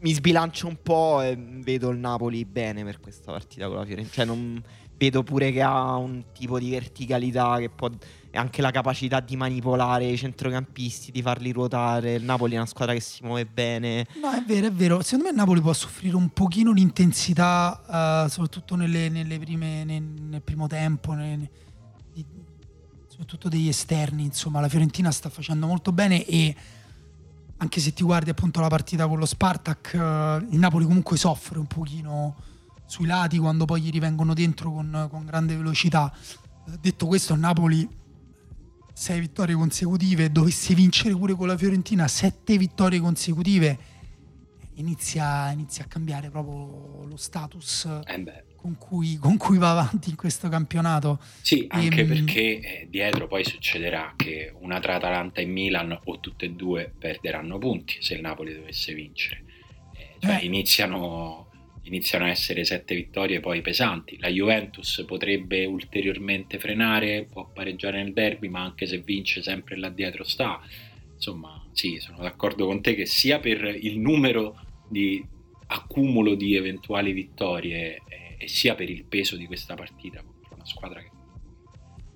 mi sbilancio un po' e vedo il Napoli bene per questa partita con la Fiorentina. Cioè, vedo pure che ha un tipo di verticalità che può... e anche la capacità di manipolare i centrocampisti, di farli ruotare. Il Napoli è una squadra che si muove bene. No, è vero, è vero. Secondo me il Napoli può soffrire un pochino l'intensità, eh, soprattutto nelle, nelle prime, nel, nel primo tempo, ne- di- soprattutto degli esterni. Insomma, la Fiorentina sta facendo molto bene e anche se ti guardi appunto la partita con lo Spartak, eh, il Napoli comunque soffre un pochino sui lati quando poi gli rivengono dentro con, con grande velocità. Detto questo, il Napoli sei vittorie consecutive, dovesse vincere pure con la Fiorentina, sette vittorie consecutive, inizia, inizia a cambiare proprio lo status Eh beh. Con cui, con cui va avanti in questo campionato. Sì, anche Ehm, perché eh, dietro poi succederà che una tra Atalanta e Milan o tutte e due perderanno punti se il Napoli dovesse vincere. Eh, cioè Eh. iniziano, iniziano a essere sette vittorie poi pesanti. La Juventus potrebbe ulteriormente frenare, può pareggiare nel derby, ma anche se vince sempre là dietro sta. Insomma, sì, sono d'accordo con te che sia per il numero di accumulo di eventuali vittorie eh, e sia per il peso di questa partita contro una squadra che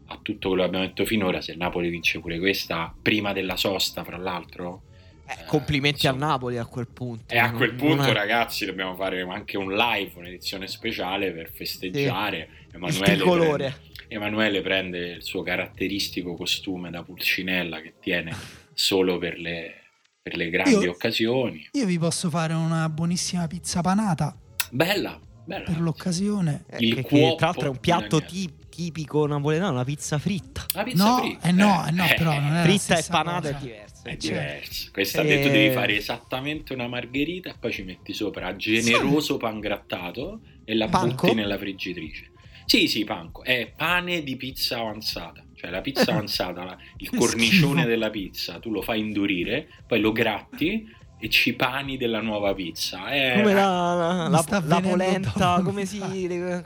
a tutto quello che abbiamo detto finora, se il Napoli vince pure questa, prima della sosta, fra l'altro. Eh, complimenti eh, a Napoli a quel punto. E a quel punto, è... ragazzi, dobbiamo fare anche un live, un'edizione speciale per festeggiare. Sì. Emanuele, prende, Emanuele prende il suo caratteristico costume da pulcinella che tiene solo per le, per le grandi io, occasioni. Io vi posso fare una buonissima pizza panata. Bella, bella. Per l'occasione. Eh, che, che, tra l'altro è un piatto tipico tipico napoletano, una pizza fritta. La pizza no, fritta. Eh no, eh no, però non è fritta e panata cosa. è diverso. È diverso. Questa ha detto devi fare esattamente una margherita e poi ci metti sopra generoso pan grattato e la Panco? butti nella friggitrice. Sì, sì, panco. È pane di pizza avanzata. Cioè la pizza avanzata, la- il cornicione della pizza, tu lo fai indurire, poi lo gratti e ci pani della nuova pizza. È Come la, la, la- la polenta, come si,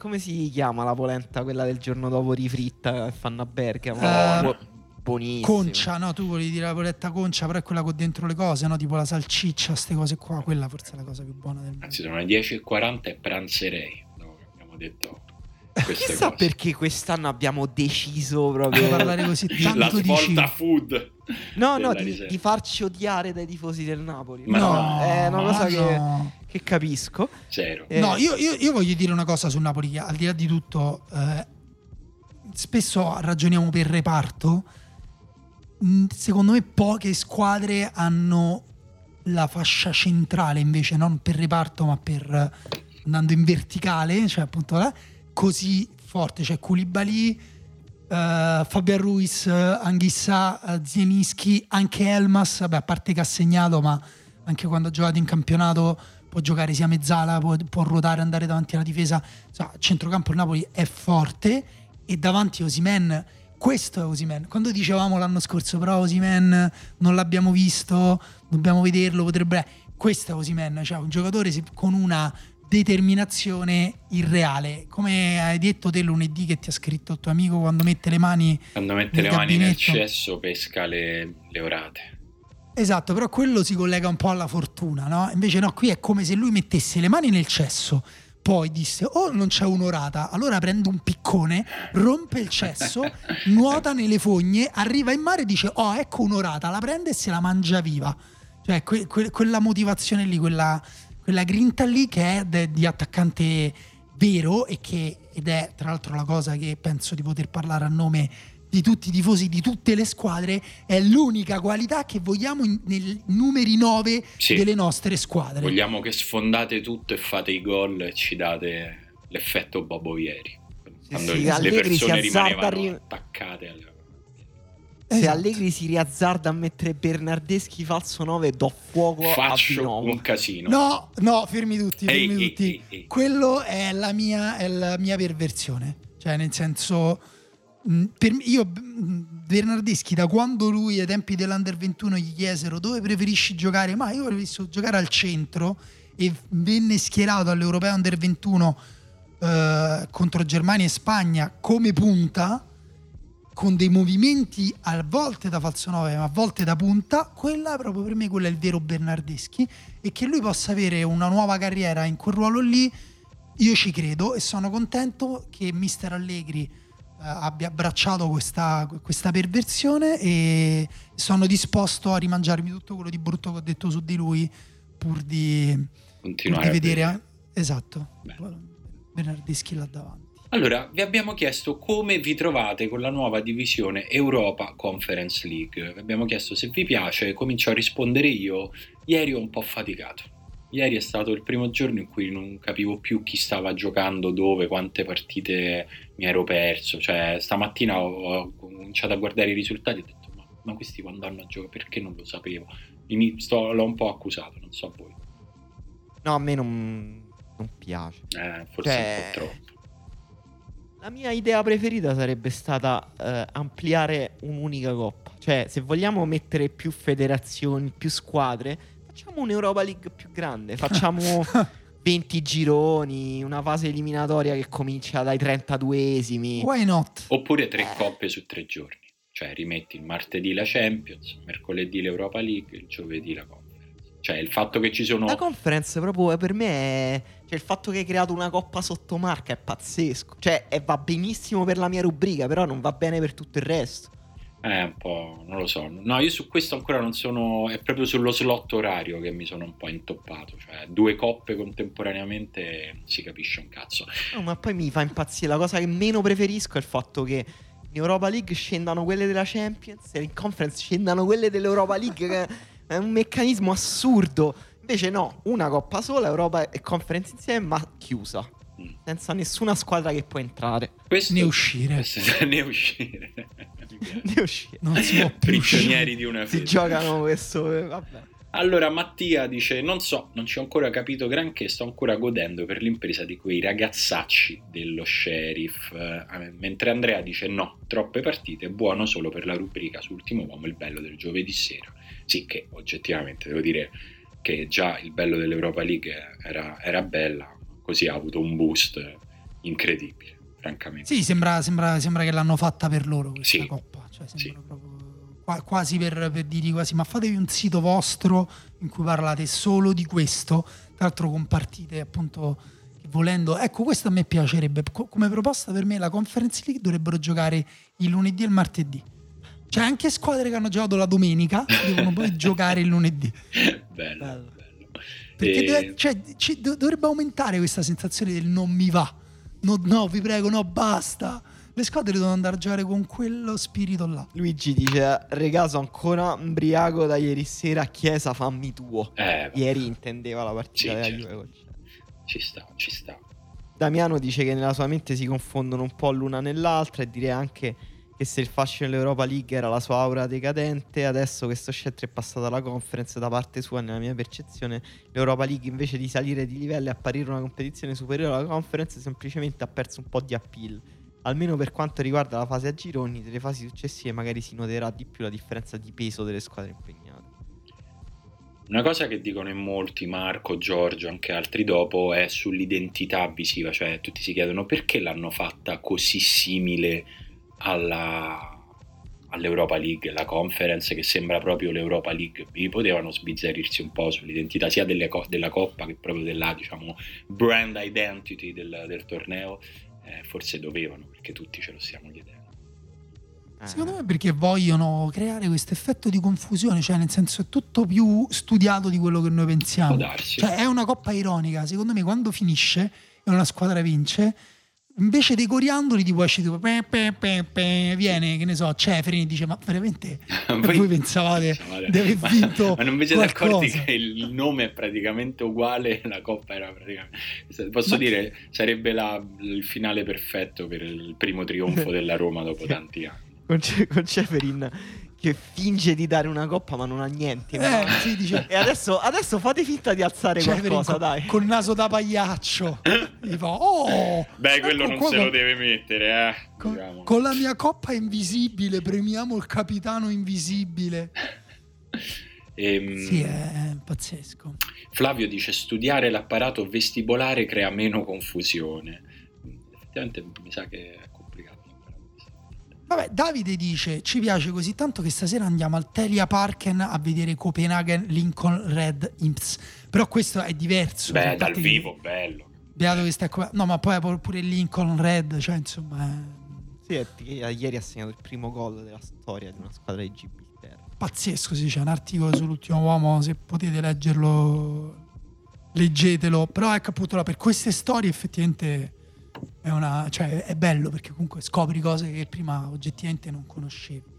come si chiama la polenta, quella del giorno dopo rifritta che fanno a Bergamo? Eh, Bu- buonissima. Concia, no? Tu volevi dire la poletta concia, però è quella con dentro le cose, no? Tipo la salciccia, queste cose qua. Quella forse è la cosa più buona del mondo. Anzi, sono le 10.40 e pranzerei. che abbiamo detto Chissà cose. perché quest'anno abbiamo deciso proprio parlare così La tanto di svolta cibo. food. No, no, di, di farci odiare dai tifosi del Napoli. Ma no, è una ma cosa che, no. che capisco. Zero. Eh, No, io, io- io voglio dire una cosa sul Napoli, che al di là di tutto, eh, spesso ragioniamo per reparto. Mm, Secondo me poche squadre hanno la fascia centrale invece, non per reparto, ma per eh, andando in verticale, cioè appunto là, così forte. Cioè Koulibaly, eh, Fabian Ruiz, eh, Anghissà, eh, Zielinski, anche Elmas, vabbè, a parte che ha segnato, ma anche quando ha giocato in campionato può giocare sia mezzala, può, può ruotare, andare davanti alla difesa. Insomma, centrocampo il Napoli è forte e davanti Osimen, questo è Osimen. Quando dicevamo l'anno scorso, però Osimen non l'abbiamo visto, dobbiamo vederlo, potrebbe... Questo è Osimen, cioè un giocatore con una determinazione irreale. Come hai detto te lunedì che ti ha scritto il tuo amico quando mette le mani Quando mette le mani nel cesso pesca le, le orate. Esatto, però quello si collega un po' alla fortuna, no? Invece no, qui è come se lui mettesse le mani nel cesso, poi disse, oh non c'è un'orata, allora prende un piccone, rompe il cesso, nuota nelle fogne, arriva in mare e dice, oh ecco un'orata, la prende e se la mangia viva. Cioè que- que- quella motivazione lì, quella, quella grinta lì che è de- di attaccante vero e che, ed è tra l'altro la cosa che penso di poter parlare a nome di tutti i tifosi di tutte le squadre è l'unica qualità che vogliamo in- nei numeri 9 Sì. delle nostre squadre. Vogliamo che sfondate tutto e fate i gol e ci date l'effetto Bobo ieri. Quando sì, le Allegri persone rimanevano ri- attaccate alle... Se Esatto. Allegri si riazzarda a mettere Bernardeschi falso 9, do fuoco a Faccio Vinovo. un casino. No, no, fermi tutti, fermi ehi, tutti. ehi, ehi. Quello è la mia, è la mia perversione. Cioè, nel senso, mh, per io mh, Bernardeschi, da quando lui ai tempi dell'Under 21 gli chiesero dove preferisci giocare, ma io preferisco giocare al centro e venne schierato all'Europeo Under 21 eh, contro Germania e Spagna come punta con dei movimenti a volte da falso 9 ma a volte da punta. Quella proprio per me quella è il vero Bernardeschi. E che lui possa avere una nuova carriera in quel ruolo lì io ci credo e sono contento che mister Allegri eh, abbia abbracciato questa, questa perversione e sono disposto a rimangiarmi tutto quello di brutto che ho detto su di lui pur di, pur di vedere esatto. Bene. Bernardeschi là davanti Allora, vi abbiamo chiesto come vi trovate con la nuova divisione Europa Conference League. Vi abbiamo chiesto se vi piace, comincio a rispondere io. Ieri ho un po' faticato. Ieri è stato il primo giorno in cui non capivo più chi stava giocando, dove, quante partite mi ero perso. Cioè, stamattina ho, cominciato a guardare i risultati e ho detto: Ma, ma questi quando hanno a giocare? Perché non lo sapevo? Sto- l'ho un po' accusato, non so voi. No, a me non, non piace. Eh, forse Cioè, un po' troppo. La mia idea preferita sarebbe stata eh, ampliare un'unica coppa. Cioè, se vogliamo mettere più federazioni, più squadre, facciamo un'Europa League più grande. Facciamo 20 gironi, una fase eliminatoria che comincia dai 32esimi. why not? Oppure tre Eh. coppe su tre giorni. Cioè rimetti il martedì la Champions, il mercoledì l'Europa League, il giovedì la Conference. Cioè il fatto che ci sono... La conference proprio per me è Cioè, il fatto che hai creato una coppa sottomarca è pazzesco. Cioè, è- va benissimo per la mia rubrica, però non va bene per tutto il resto. È un po', non lo so. No, io su questo ancora non sono. È proprio sullo slot orario che mi sono un po' intoppato. Cioè, due coppe contemporaneamente non si capisce un cazzo. No, ma poi mi fa impazzire. La cosa che meno preferisco è il fatto che in Europa League scendano quelle della Champions e in Conference scendano quelle dell'Europa League. che è un meccanismo assurdo. Invece, no, una coppa sola, Europa e Conference insieme, ma chiusa. Mm. Senza nessuna squadra che può entrare. Questo, Ne uscire. questo- ne uscire. Ne uscire. Non si può. Prigionieri di una Si fede. giocano questo. eh, Vabbè. Allora Mattia dice: Non so, non ci ho ancora capito granché, sto ancora godendo per l'impresa di quei ragazzacci dello sheriff. Eh, mentre Andrea dice: No, troppe partite, buono solo per la rubrica su Ultimo Uomo, il bello del giovedì sera. Sì, che oggettivamente devo dire che già il bello dell'Europa League era, era bella, così ha avuto un boost incredibile, francamente. Sì, sembra, sembra- sembra che l'hanno fatta per loro questa Sì. coppa. Cioè, sembra Sì. proprio qua- quasi per, per dire quasi, ma fatevi un sito vostro in cui parlate solo di questo, tra l'altro con partite appunto volendo. Ecco, questo a me piacerebbe. Co- come proposta per me la Conference League dovrebbero giocare il lunedì e il martedì. Cioè anche squadre che hanno giocato la domenica devono poi giocare il lunedì. bello, Bello. bello. Perché E- deve- cioè, ci- do- dovrebbe aumentare questa sensazione del non mi va. No, no, vi prego, no, basta. Le squadre devono andare a giocare con quello spirito là. Luigi dice: Regà, sono ancora ubriaco da ieri sera. Chiesa, fammi tuo. Eh, Ieri intendeva la partita Sì, della certo. Juve ci sta, ci sta. Damiano dice che nella sua mente si confondono un po' l'una nell'altra e direi anche che se il fascino dell'Europa League era la sua aura decadente, adesso questo scelto è passato alla conference da parte sua, nella mia percezione, l'Europa League invece di salire di livello e apparire una competizione superiore alla conference semplicemente ha perso un po' di appeal. Almeno per quanto riguarda la fase a gironi, delle fasi successive magari si noterà di più la differenza di peso delle squadre impegnate. Una cosa che dicono in molti, Marco, Giorgio, anche altri dopo, è sull'identità visiva, cioè tutti si chiedono perché l'hanno fatta così simile alla, all'Europa League, la conference che sembra proprio l'Europa League, Quindi potevano sbizzarrirsi un po' sull'identità sia delle co- della Coppa che proprio della diciamo, brand identity del, del torneo, Eh, forse dovevano perché tutti ce lo stiamo chiedendo. Eh, Secondo me perché vogliono creare questo effetto di confusione, cioè nel senso è tutto più studiato di quello che noi Può pensiamo. darsi. Cioè è una coppa ironica, secondo me quando finisce e una squadra vince, invece dei coriandoli tipo esce tipo pe, pe, pe, pe, viene, che ne so, Ceferin e dice ma veramente? Voi pensavate di aver ma, vinto ma non vi siete accorti che il nome è praticamente uguale la coppa era praticamente posso Ma- dire sarebbe la- il finale perfetto per il primo trionfo della Roma dopo tanti anni. Con, Ce- con Ceferin che finge di dare una coppa ma non ha niente. Eh, sì, dice- E adesso, adesso fate finta di alzare Ceferin qualcosa, con, dai. con il naso da pagliaccio. Gli fa, oh, beh quello ecco non qua se lo deve mettere eh Con, diciamo. con la mia coppa invisibile premiamo il capitano invisibile. Ehm, Sì, è pazzesco. Flavio dice studiare l'apparato vestibolare crea meno confusione effettivamente mi sa che Vabbè, Davide dice: Ci piace così tanto che stasera andiamo al Telia Parken a vedere Copenaghen Lincoln Red Imps. Però questo è diverso. beh dal che- vivo bello Beato che sta qua. No, ma poi pure Lincoln Red, cioè insomma, è Sì, è che ieri ha segnato il primo gol della storia di una squadra di Gibilterra. pazzesco. Sì, c'è un articolo sull'ultimo uomo. Se potete leggerlo, leggetelo. Però ecco appunto là, per queste storie effettivamente è, una, cioè, è bello perché comunque scopri cose che prima oggettivamente non conoscevi.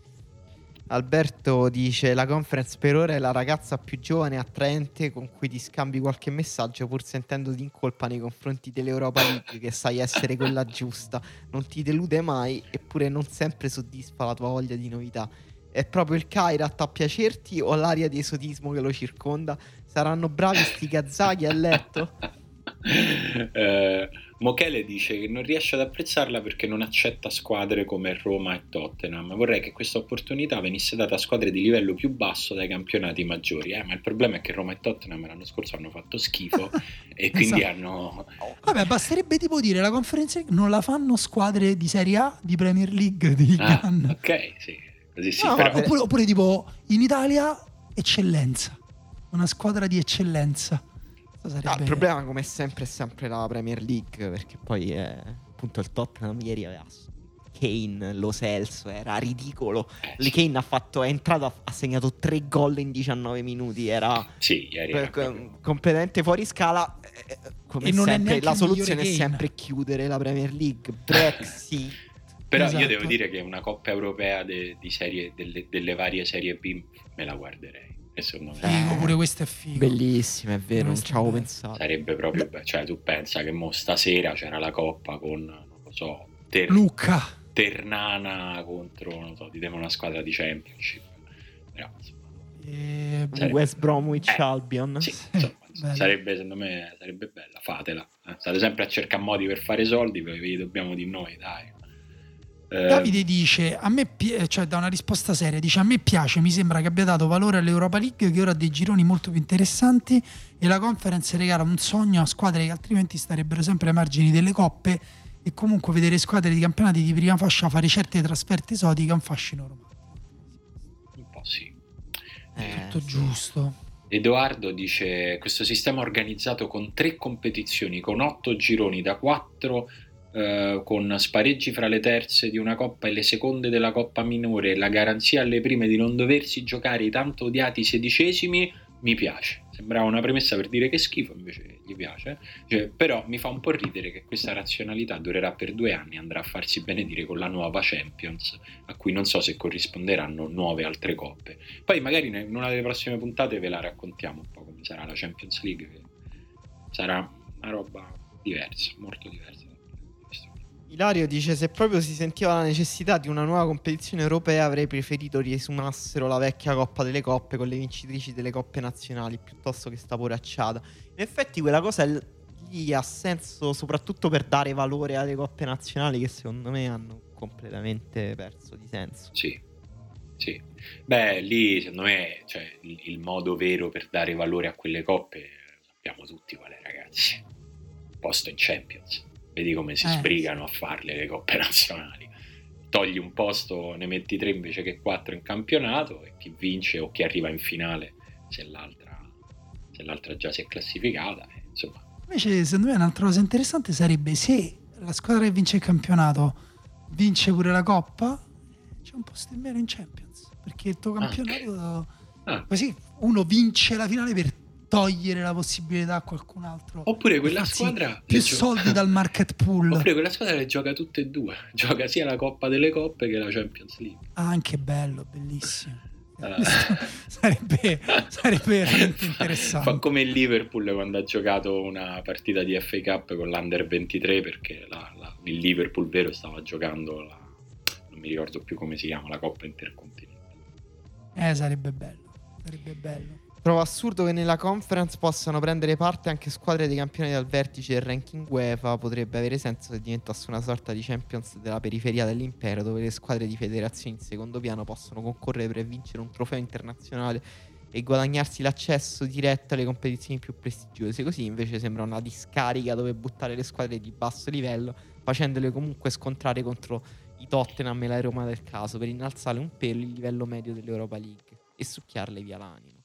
Alberto dice: La conference per ora è la ragazza più giovane e attraente con cui ti scambi qualche messaggio, pur sentendoti in colpa nei confronti dell'Europa League, che sai essere quella giusta. Non ti delude mai, eppure non sempre soddisfa la tua voglia di novità. È proprio il Kairat a piacerti o l'aria di esotismo che lo circonda? Saranno bravi sti Kazaki a letto? Eh, Mochele dice che non riesce ad apprezzarla perché non accetta squadre come Roma e Tottenham. Vorrei che questa opportunità venisse data a squadre di livello più basso dai campionati maggiori. Eh, ma il problema è che Roma e Tottenham l'anno scorso hanno fatto schifo e quindi Esatto. hanno. Vabbè, basterebbe tipo dire la conferenza non la fanno squadre di Serie A, di Premier League, di Ligue Ah, 1. ok, sì, così sì. No, però-. Oppure, oppure tipo in Italia eccellenza, una squadra di eccellenza. No, il problema come sempre è sempre la Premier League perché poi è, appunto il Tottenham ieri aveva Kane, lo Celso, era ridicolo. Eh, Kane ha fatto, è entrato, ha segnato tre gol in 19 minuti, era, sì, per, completamente fuori scala. Eh, come sempre, la soluzione è sempre chiudere la Premier League. Brexit. Però esatto. io devo dire che una Coppa Europea de, di serie, delle, delle varie serie B me la guarderei. E secondo me figo, pure questo è figo. Bellissima, è vero, non ci avevo pensato. Sarebbe proprio bello. Cioè, tu pensa che mo stasera c'era la Coppa con, non lo so, Ter- Luca. Ternana contro, non so, diciamo una squadra di Championship. Però, e... sarebbe... West Bromwich eh, Albion. Sì, insomma, sarebbe, secondo me, sarebbe bella, fatela. Eh, state sempre a cercare modi per fare soldi, perché vi dobbiamo di noi, dai. Eh... Davide dice: A me, pi- cioè, da una risposta seria, dice: A me piace, mi sembra che abbia dato valore all'Europa League, che ora ha dei gironi molto più interessanti. E la conference regala un sogno a squadre che altrimenti starebbero sempre ai margini delle coppe e comunque vedere squadre di campionati di prima fascia fare certe trasferte esotiche è un fascino romantico. Un po' sì. È tutto eh, giusto. Edoardo dice questo sistema organizzato con tre competizioni, con otto gironi da quattro, eh, con spareggi fra le terze di una coppa e le seconde della coppa minore, la garanzia alle prime di non doversi giocare i tanto odiati sedicesimi, mi piace. Sembrava una premessa per dire che schifo, invece gli piace. Cioè, però mi fa un po' ridere che questa razionalità durerà per due anni e andrà a farsi benedire con la nuova Champions, a cui non so se corrisponderanno nuove altre coppe. Poi magari in una delle prossime puntate ve la raccontiamo un po' come sarà la Champions League, sarà una roba diversa, molto diversa. Ilario dice: Se proprio si sentiva la necessità di una nuova competizione europea, avrei preferito riesumassero la vecchia Coppa delle Coppe con le vincitrici delle coppe nazionali piuttosto che sta poracciata. In effetti, quella cosa lì ha senso soprattutto per dare valore alle coppe nazionali che secondo me hanno completamente perso di senso. Sì, sì. Beh, lì secondo me cioè, il, modo vero per dare valore a quelle coppe sappiamo tutti qual è, ragazzi. Posto in Champions vedi come si eh. sbrigano a farle le coppe nazionali. Togli un posto, ne metti tre invece che quattro in campionato e chi vince o chi arriva in finale se l'altra, se l'altra già si è classificata. Eh, insomma. Invece, secondo me, un'altra cosa interessante sarebbe se la squadra che vince il campionato vince pure la coppa, c'è un posto in meno in Champions. Perché il tuo campionato, okay. ah. così uno vince la finale per togliere la possibilità a qualcun altro. Oppure quella squadra più soldi gio- dal market pool. Oppure quella squadra le gioca tutte e due, gioca sia la Coppa delle Coppe che la Champions League. Ah, anche bello, bellissimo. Uh. sarebbe, sarebbe interessante. Fa come il Liverpool quando ha giocato una partita di FA Cup con l'Under 23 perché la, la, il Liverpool vero stava giocando la, non mi ricordo più come si chiama, la Coppa Intercontinentale. Eh, sarebbe bello, sarebbe bello. Trovo assurdo che nella conference possano prendere parte anche squadre dei campioni del vertice del ranking UEFA. Potrebbe avere senso se diventasse una sorta di Champions della periferia dell'impero, dove le squadre di federazioni in secondo piano possono concorrere per vincere un trofeo internazionale e guadagnarsi l'accesso diretto alle competizioni più prestigiose. Così invece sembra una discarica dove buttare le squadre di basso livello, facendole comunque scontrare contro i Tottenham e la Roma del caso, per innalzare un pelo il livello medio dell'Europa League e succhiarle via l'anima.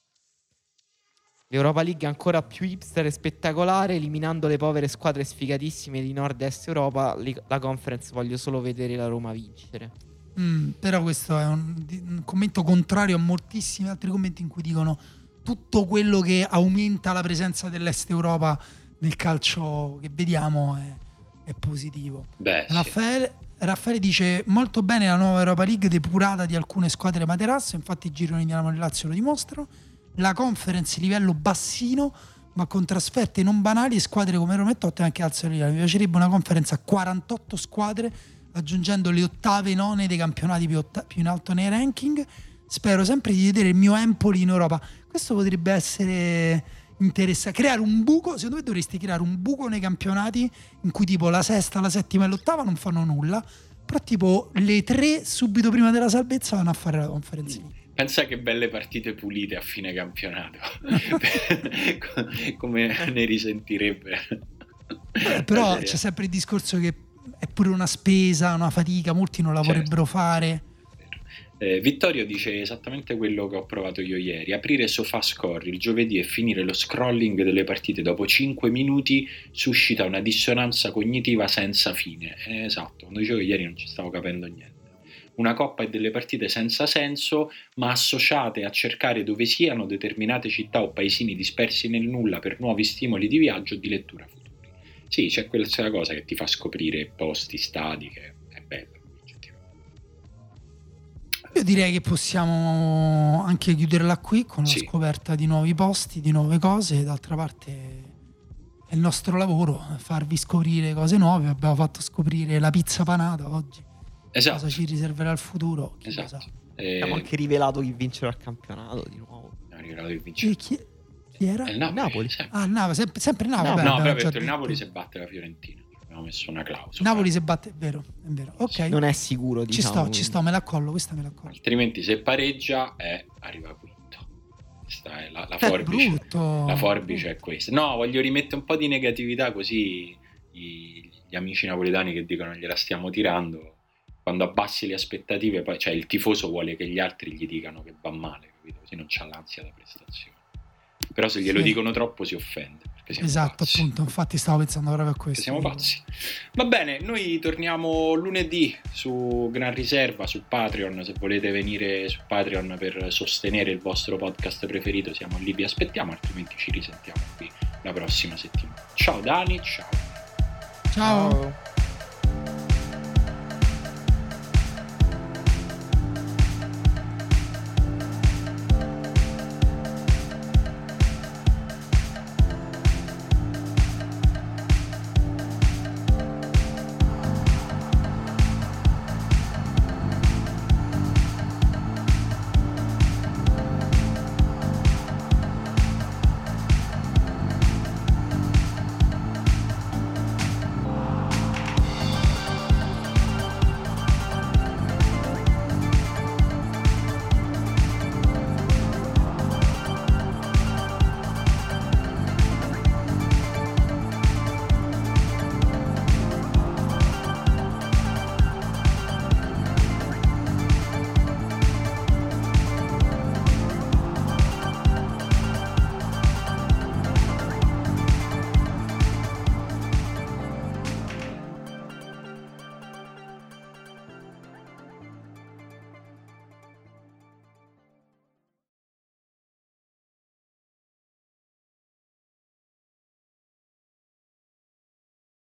L'Europa League è ancora più hipster e spettacolare, eliminando le povere squadre sfigatissime di nord-est Europa. La conference voglio solo vedere la Roma vincere. Mm, però questo è un, un, commento contrario a moltissimi altri commenti in cui dicono tutto quello che aumenta la presenza dell'Est Europa nel calcio che vediamo è, è positivo. Beh, Raffaele, sì. Raffaele, dice molto bene la nuova Europa League depurata di alcune squadre materasso, infatti i gironi di Lazio lo dimostrano la conference livello bassino ma con trasferte non banali e squadre come Roma e Tottenham che alzano il livello. Mi piacerebbe una conferenza a 48 squadre aggiungendo le ottave e none dei campionati più, otta- più, in alto nei ranking. Spero sempre di vedere il mio Empoli in Europa. Questo potrebbe essere interessante. Creare un buco, secondo me dovresti creare un buco nei campionati in cui tipo la sesta, la settima e l'ottava non fanno nulla, però tipo le tre subito prima della salvezza vanno a fare la conferenza. Pensa che belle partite pulite a fine campionato, come ne risentirebbe. Però c'è sempre il discorso che è pure una spesa, una fatica, molti non la vorrebbero certo. fare. Eh, Vittorio dice esattamente quello che ho provato io ieri: aprire SofaScore il giovedì e finire lo scrolling delle partite dopo 5 minuti suscita una dissonanza cognitiva senza fine. Eh, esatto, quando dicevo ieri non ci stavo capendo niente. Una coppa e delle partite senza senso, ma associate a cercare dove siano determinate città o paesini dispersi nel nulla per nuovi stimoli di viaggio o di lettura futuri. Sì, c'è quella cosa che ti fa scoprire posti, stadi, che è bello. Io direi che possiamo anche chiuderla qui con Sì. la scoperta di nuovi posti, di nuove cose. D'altra parte è il nostro lavoro farvi scoprire cose nuove. Abbiamo fatto scoprire la pizza panata oggi. Esatto. Cosa ci riserverà il futuro? Chi esatto. sa. Eh, Abbiamo anche rivelato chi vincerà il campionato di nuovo. abbiamo rivelato il vincitore. Chi, chi- chi era? Il Napoli. Napoli. sempre. Ah, Napoli, sempre, sempre Napoli. No, beh, no, però detto il. Napoli se batte la Fiorentina. Abbiamo messo una clausola. Napoli se batte, è vero, è vero. Ok, Non è sicuro, ci diciamo. sto, ci quindi. sto, me la collo, questa me la collo. Altrimenti se pareggia è arriva quinto. Questa è la, la È forbice. brutto. La forbice è questa. No, voglio rimettere un po' di negatività così i- gli amici napoletani che dicono gliela stiamo tirando, quando abbassi le aspettative, poi cioè il tifoso vuole che gli altri gli dicano che va male, capito? Così non c'ha l'ansia da prestazione. Però se glielo Sì. dicono troppo si offende. Esatto, pazzi. appunto, infatti stavo pensando proprio a questo. siamo pazzi. Va bene, noi torniamo lunedì su Gran Riserva, su Patreon. Se volete venire su Patreon per sostenere il vostro podcast preferito, siamo lì, vi aspettiamo, altrimenti ci risentiamo qui la prossima settimana. Ciao Dani, ciao. Ciao. Ciao.